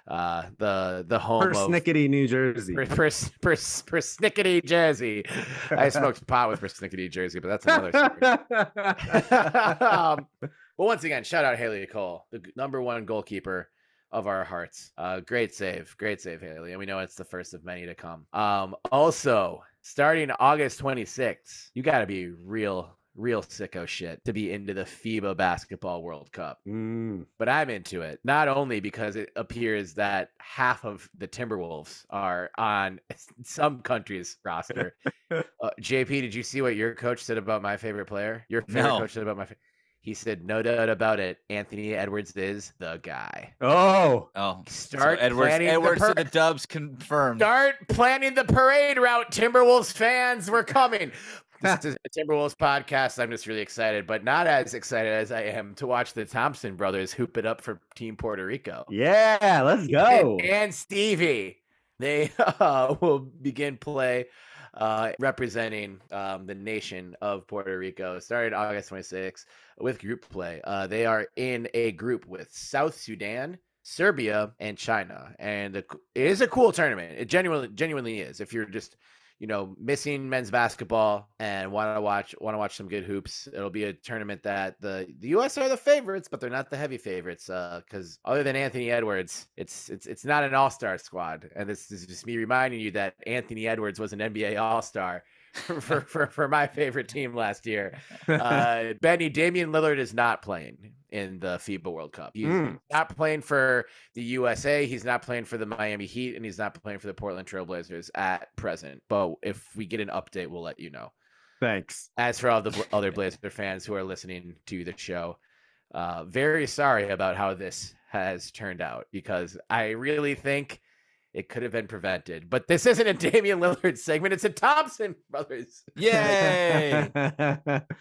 Uh, the the home of Persnickety, New Jersey. per, per, per, persnickety Jersey. I smoked pot with persnickety Jersey, but that's another story. um, well, once again, shout out Hailey Coll, the number one goalkeeper of our hearts. Uh, great save, great save, Hailey, and we know it's the first of many to come. Um, also, starting August 26th, you got to be real, real sicko shit to be into the FIBA Basketball World Cup Mm. but I'm into it not only because it appears that half of the Timberwolves are on some country's roster. uh, JP, did you see what your coach said about my favorite player? Your favorite No. coach said about my. Fa- he said, "No doubt about it. Anthony Edwards is the guy. Oh, Oh, so Start Edwards. planning the Edwards per- to the Dubs confirmed. Start planning the parade route, Timberwolves fans. We're coming." This is a Timberwolves podcast. I'm just really excited, but not as excited as I am to watch the Thompson brothers hoop it up for Team Puerto Rico. yeah. Let's and- go. And, Stevie. They uh, will begin play uh, representing um, the nation of Puerto Rico Started August 26th with group play. Uh, they are in a group with South Sudan, Serbia, and China. And it is a cool tournament. It genuinely, genuinely is. If you're just you know, missing men's basketball and want to watch want to watch some good hoops. It'll be a tournament that the the U.S. are the favorites, but they're not the heavy favorites. Uh, because other than Anthony Edwards, it's it's it's not an All Star squad, and this is just me reminding you that Anthony Edwards was an NBA All Star. for, for for my favorite team last year, uh, Benny Damian Lillard is not playing in the FIBA World Cup. He's Mm. not playing for the USA. He's not playing for the Miami Heat, and he's not playing for the Portland Trailblazers at present. But if we get an update, we'll let you know. Thanks. As for all the other Blazer fans who are listening to the show, uh, very sorry about how this has turned out because I really think it could have been prevented. But this isn't a Damian Lillard segment; it's a Thompson brothers. Yay!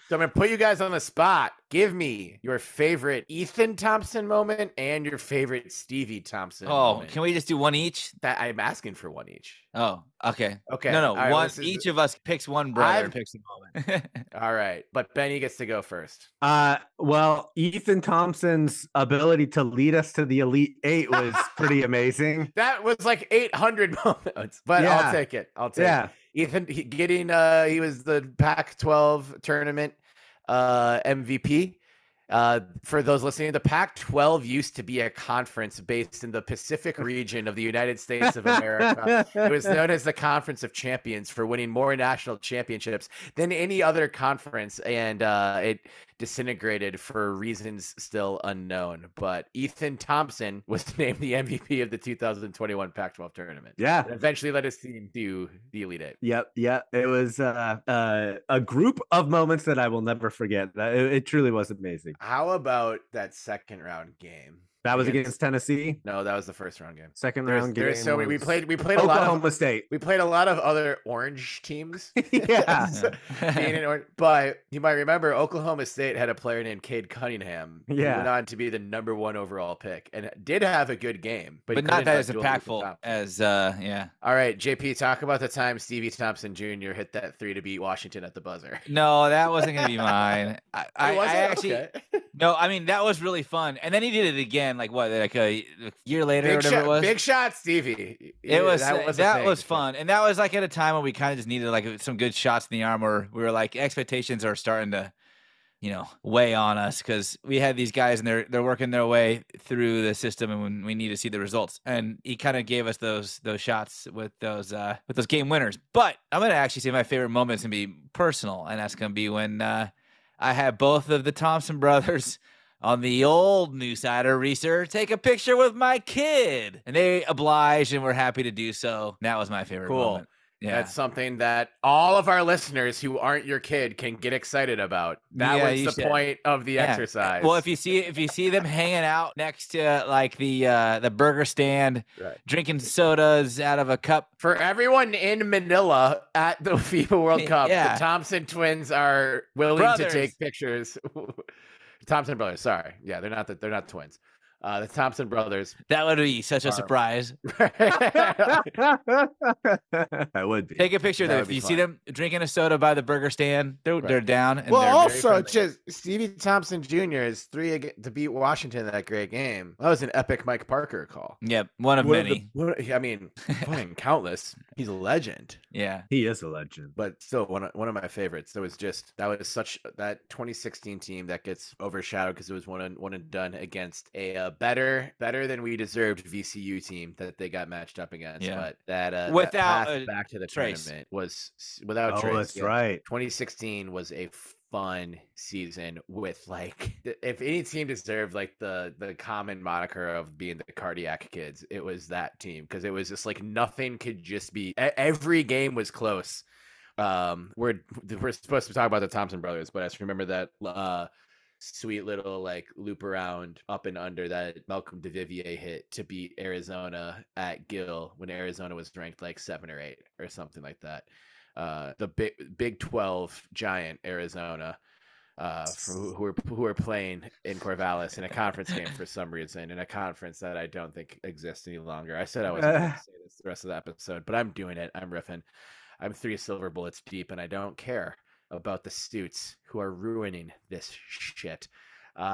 So I'm gonna put you guys on the spot. Give me your favorite Ethan Thompson moment and your favorite Stevie Thompson. oh, moment. can we just do one each? That I'm asking for one each. Oh, okay. Okay. No, no. all right, one. Each of us picks one brother. I've- Picks a moment. All right, but Benny gets to go first. Uh, well, Ethan Thompson's ability to lead us to the Elite Eight was pretty amazing. That was like 800 moments, but Yeah. I'll take it. I'll take Yeah. it. Ethan he, getting uh he was the Pac-12 tournament uh MVP. Uh, for those listening, the Pac-12 used to be a conference based in the Pacific region of the United States of America. It was known as the Conference of Champions for winning more national championships than any other conference, and uh, it disintegrated for reasons still unknown. But Ethan Thompson was named the MVP of the 2021 Pac-12 tournament. Yeah. And eventually led his team to the Elite Eight. Yep, yep. It was uh, uh, a group of moments that I will never forget. That- It, it truly was amazing. How about that second round game? That was Against- against Tennessee. No, that was the first round game. Second There's, round there's game. so many. We played. We played a lot of. Oklahoma State. We played a lot of other orange teams. Yeah. So- orange, but you might remember Oklahoma State had a player named Cade Cunningham. who Yeah. went on to be the number one overall pick and did have a good game, but, but not that as do it with the impactful as uh yeah. All right, JP, talk about the time Stevie Thompson Jr. hit that three to beat Washington at the buzzer. No, that wasn't gonna be mine. I, I, was I actually Okay. no. I mean that was really fun, and then he did it again. Like what? Like a, a year later, or big whatever shot, it was. big shot, Stevie. It was that that, was, a thing. was fun, and that was like at a time when we kind of just needed like some good shots in the arm, where we were like expectations are starting to, you know, weigh on us because we had these guys and they're they're working their way through the system, and when we need to see the results, and he kind of gave us those those shots with those uh with those game winners. But I'm gonna actually say my favorite moment is gonna be personal, and that's gonna be when uh, I had both of the Thompson brothers on the old Newsider Research, take a picture with my kid. And they obliged and were happy to do so. That was my favorite Cool. moment. Yeah. That's something that all of our listeners who aren't your kid can get excited about. That Yeah, was the should. point of the Yeah. exercise. Well, if you see if you see them hanging out next to like the uh the burger stand, Right. drinking sodas out of a cup. For everyone in Manila at the FIFA World Cup, Yeah. the Thompson twins are willing Brothers. to take pictures. Thompson brothers, sorry, yeah, they're not the, they're not twins. Uh, the Thompson brothers. That would be such a Are- surprise. I would be. Take a picture of That them. If be you see them drinking a soda by the burger stand, they're Right. they're down. And well, they're also friendly. just Stevie Thompson Jr. is three to beat Washington in that great game. That was an epic Mike Parker call. Yep, one of One of many. the- one- I mean, fucking countless. He's a legend. yeah. He is a legend. but still one of, one of my favorites. That was just that was such that 2016 team that gets overshadowed because it was one and one and done against a uh, better better than we deserved VCU team that they got matched up against. Yeah. But that uh, that Without, path uh, back to the Trace. tournament was without Oh, Trace. that's yeah. right. 2016 was a fun season with like if any team deserved like the the common moniker of being the cardiac kids it was that team because it was just like nothing could just be every game was close um we're we're supposed to talk about the thompson brothers but i just remember that uh sweet little like loop around up and under that malcolm Duvivier hit to beat arizona at gill when arizona was ranked like seven or eight or something like that. Uh the big big 12 giant arizona uh for who, who are who are playing in corvallis in a conference game for some reason in a conference that i don't think exists any longer. I said i wasn't going to say this the rest of the episode but i'm doing it. I'm riffing. I'm three silver bullets deep and i don't care about the stoots who are ruining this shit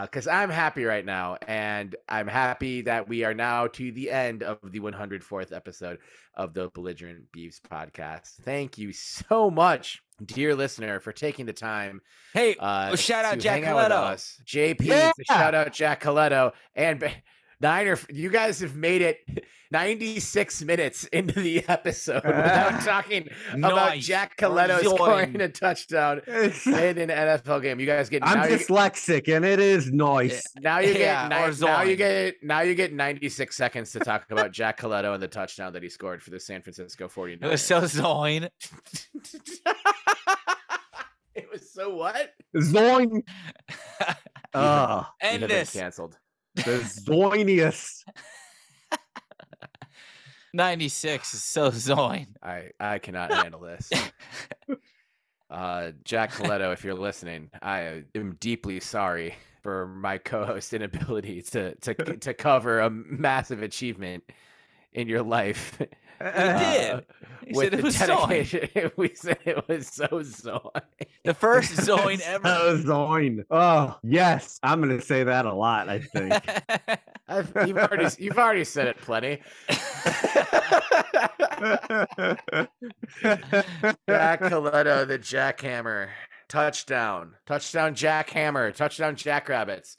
because I'm happy right now, and I'm happy that we are now to the end of the 104th episode of the Belligerent Beavs podcast. Thank you so much, dear listener, for taking the time. Hey, Uh, shout out Jack out Colletto. JP, Yeah. shout out Jack Colletto, and Ba- Niner. You guys have made it 96 minutes into the episode without talking about Jack Colletto Join. scoring a touchdown in an NFL game. You guys get I'm now you- dyslexic and it is noise. now you get Yeah, ni- now you get now you get 96 seconds to talk about Jack Colletto and the touchdown that he scored for the San Francisco 49ers. It was so Zoin. it was so what? Zoing. Oh, ah. You End this. canceled. The zoiniest. 96 is so Zoin. I I cannot handle this. Uh, Jack Colletto, if you're listening, I am deeply sorry for my co-host inability to to to cover a massive achievement in your life. We Uh, did. He with said it the was Zoin. we said it was so Zoin. The first Zoin ever. So zoin. Oh, yes. I'm going to say that a lot, I think. You've already you've already said it plenty. Jack Colletto, the jackhammer. Touchdown. Touchdown jackhammer. Touchdown jackrabbits.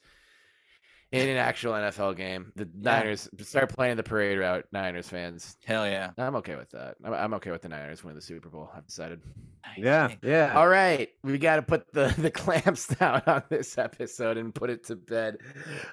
In an actual NFL game. The Niners start playing the parade route, Niners fans. Hell yeah. I'm okay with that. I'm, I'm okay with the Niners winning the Super Bowl. I've decided. yeah, yeah. All right, we got to put the, the clamps down on this episode and put it to bed.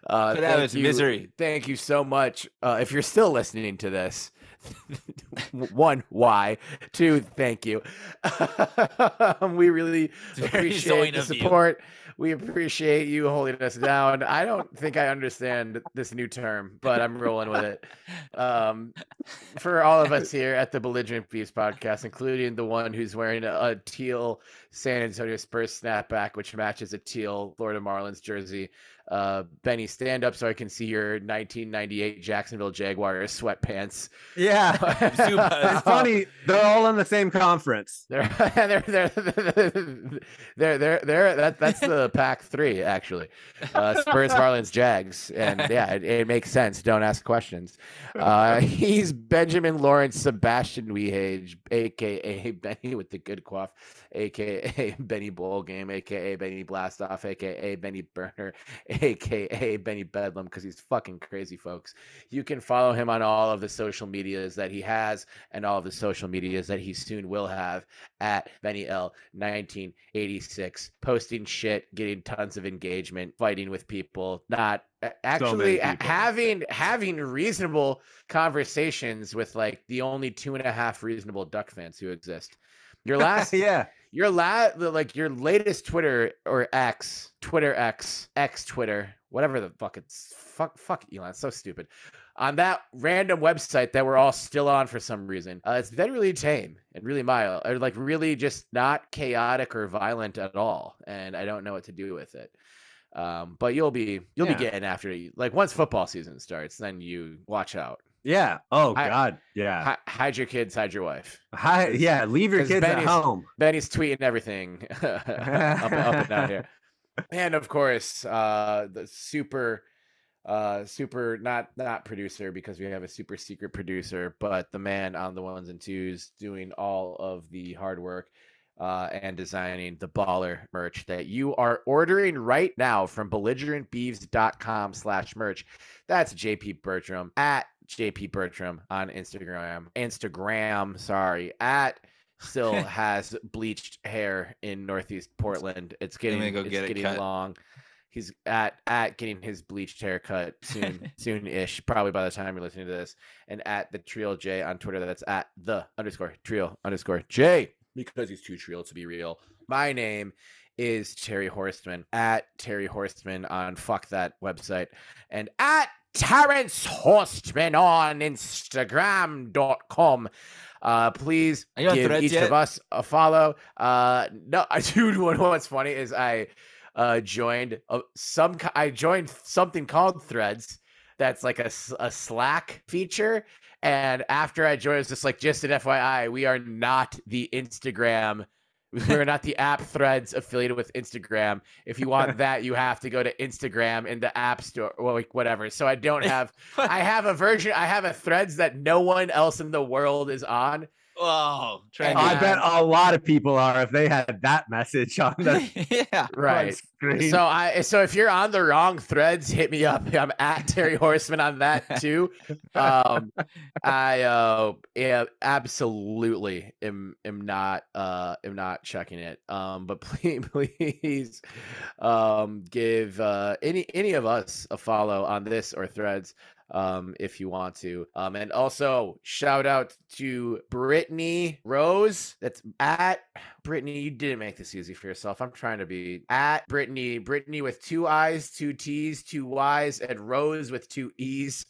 Uh, Put out thank you- misery. Thank you so much. Uh, if you're still listening to this, one, why? Two, thank you. we really appreciate the of you. support. We appreciate you holding us down. I don't think I understand this new term, but I'm rolling with it. Um, for all of us here at the Belligerent Beavs podcast, including the one who's wearing a, a teal San Antonio Spurs snapback, which matches a teal Florida Marlins jersey. Uh, Benny, stand up so I can see your 1998 Jacksonville Jaguars sweatpants. Yeah. It's funny. They're all in the same conference. They're they're they're they're they're, they're that that's the pack three actually. Uh, Spurs, Marlins, Jags, and yeah, it, it makes sense. Don't ask questions. Uh, he's Benjamin Lawrence Sebastian Wehage, aka Benny with the good quaff, aka Benny Bowl Game, aka Benny Blastoff, aka Benny Burner, aka Benny Bedlam, because he's fucking crazy, folks. You can follow him on all of the social medias that he has and all of the social medias that he soon will have at Benny L 1986, posting shit, getting tons of engagement, fighting with people, not actually people. having having reasonable conversations with like the only two and a half reasonable duck fans who exist. Your last yeah. Your la like your latest Twitter or X, Twitter X, X Twitter, whatever the fuck it's fuck fuck Elon, it's so stupid. On that random website that we're all still on for some reason, uh, it's been really tame and really mild, or like really just not chaotic or violent at all, and I don't know what to do with it. Um, but you'll be you'll Yeah. be getting after it. like once football season starts, then you watch out. Yeah. Oh I- God. Yeah. Hi- hide your kids, hide your wife. Hi, yeah. Leave your kids at Benny's- home. Benny's tweeting everything up, up and down here. And of course, uh the super uh super not not producer because we have a super secret producer, but the man on the ones and twos doing all of the hard work uh and designing the baller merch that you are ordering right now from belligerentbeavs.com slash merch. That's JP Bertram at JP Bertram on Instagram. Instagram, sorry, at still has bleached hair in Northeast Portland. It's getting go it's get getting cut. long. He's at at getting his bleached haircut soon, soon ish. Probably by the time you're listening to this, and at the Trio J on Twitter. That's at the underscore Trio underscore J because he's too real to be real. My name is Terry Horstman at Terry Horstman on fuck that website and at Terrence Horstman on Instagram.com. Uh, please Are you on give each yet? of us a follow. Uh, no, I do. What, what's funny is I uh joined uh, some. I joined something called Threads. That's like a, a Slack feature. And after I joined, it's just like just an FYI, we are not the Instagram. We're not the app Threads affiliated with Instagram. If you want that, you have to go to Instagram in the App Store, or like whatever. So I don't have. I have a version. I have a Threads that no one else in the world is on. Oh, try I bet a lot of people are if they had that message on the yeah. Right. screen. So I so if you're on the wrong threads, hit me up. I'm at Terry Horstman on that too. Um, I uh yeah, absolutely am am not uh am not checking it. Um, but please please um give uh any any of us a follow on this or threads um if you want to um and also shout out to brittany rose that's at brittany you didn't make this easy for yourself i'm trying to be at brittany brittany with two i's two t's two y's and rose with two e's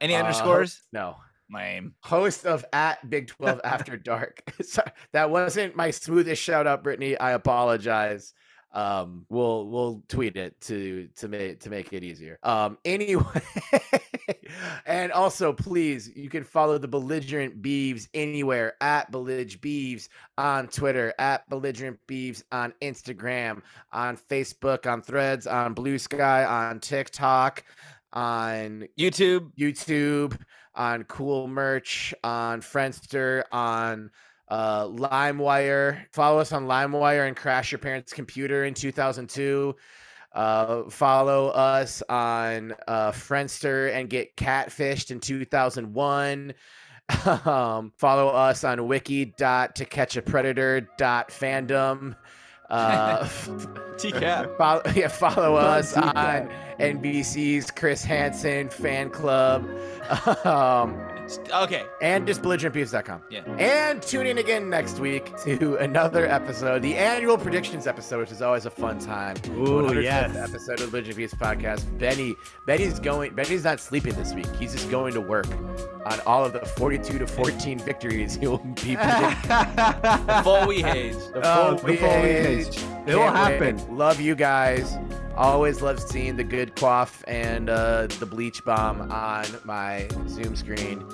Any Uh, underscores? no Lame. host of at Big 12 After Dark. Sorry, that wasn't my smoothest shout out, Brittany. I apologize. Um, we'll we'll tweet it to to make to make it easier. Um, anyway, and also please, you can follow the belligerent beavs anywhere at bellig beavs on Twitter, at belligerent beavs on Instagram, on Facebook, on Threads, on Blue Sky, on TikTok, on YouTube. YouTube, on Cool Merch, on Friendster, on uh, LimeWire. Follow us on LimeWire and crash your parents' computer in 2002. Uh, follow us on uh, Friendster and get catfished in 2001. um, follow us on wiki dot to catch a predator dot fandom. Uh, TCAP. follow, yeah, follow us on. NBC's Chris Hansen fan club. Um, Okay. and just belligerentbeavs.com. Yeah. And tune in again next week to another episode, the annual predictions episode, which is always a fun time. The Ooh, yes. episode of the Belligerent Beavs podcast. Benny, Benny's going. Benny's not sleeping this week. He's just going to work on all of the 42 to 14 victories he will be predicting. Full we haze. The Oh, full the full age. age. It Can't will wait. happen. Love you guys. Always love seeing the good quaff and uh, the bleach bomb on my Zoom screen.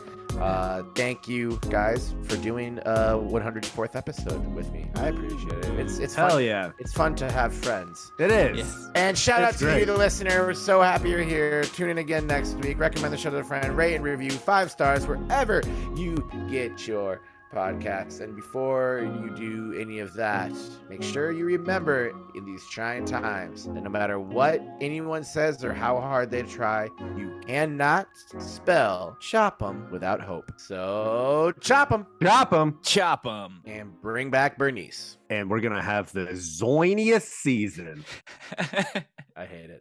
Uh, thank you guys for doing uh 104th episode with me. I appreciate it. It's it's Hell fun. yeah. It's fun to have friends. It is. Yes. And shout That's out to you, the listener. We're so happy you're here. Tune in again next week. Recommend the show to a friend. Rate and review five stars wherever you get your podcast. And before you do any of that, make sure you remember in these trying times that no matter what anyone says or how hard they try, you cannot spell chop them without hope. So chop them, chop them. chop them, and bring back Bernice. And we're going to have the zoiniest season. I hate it.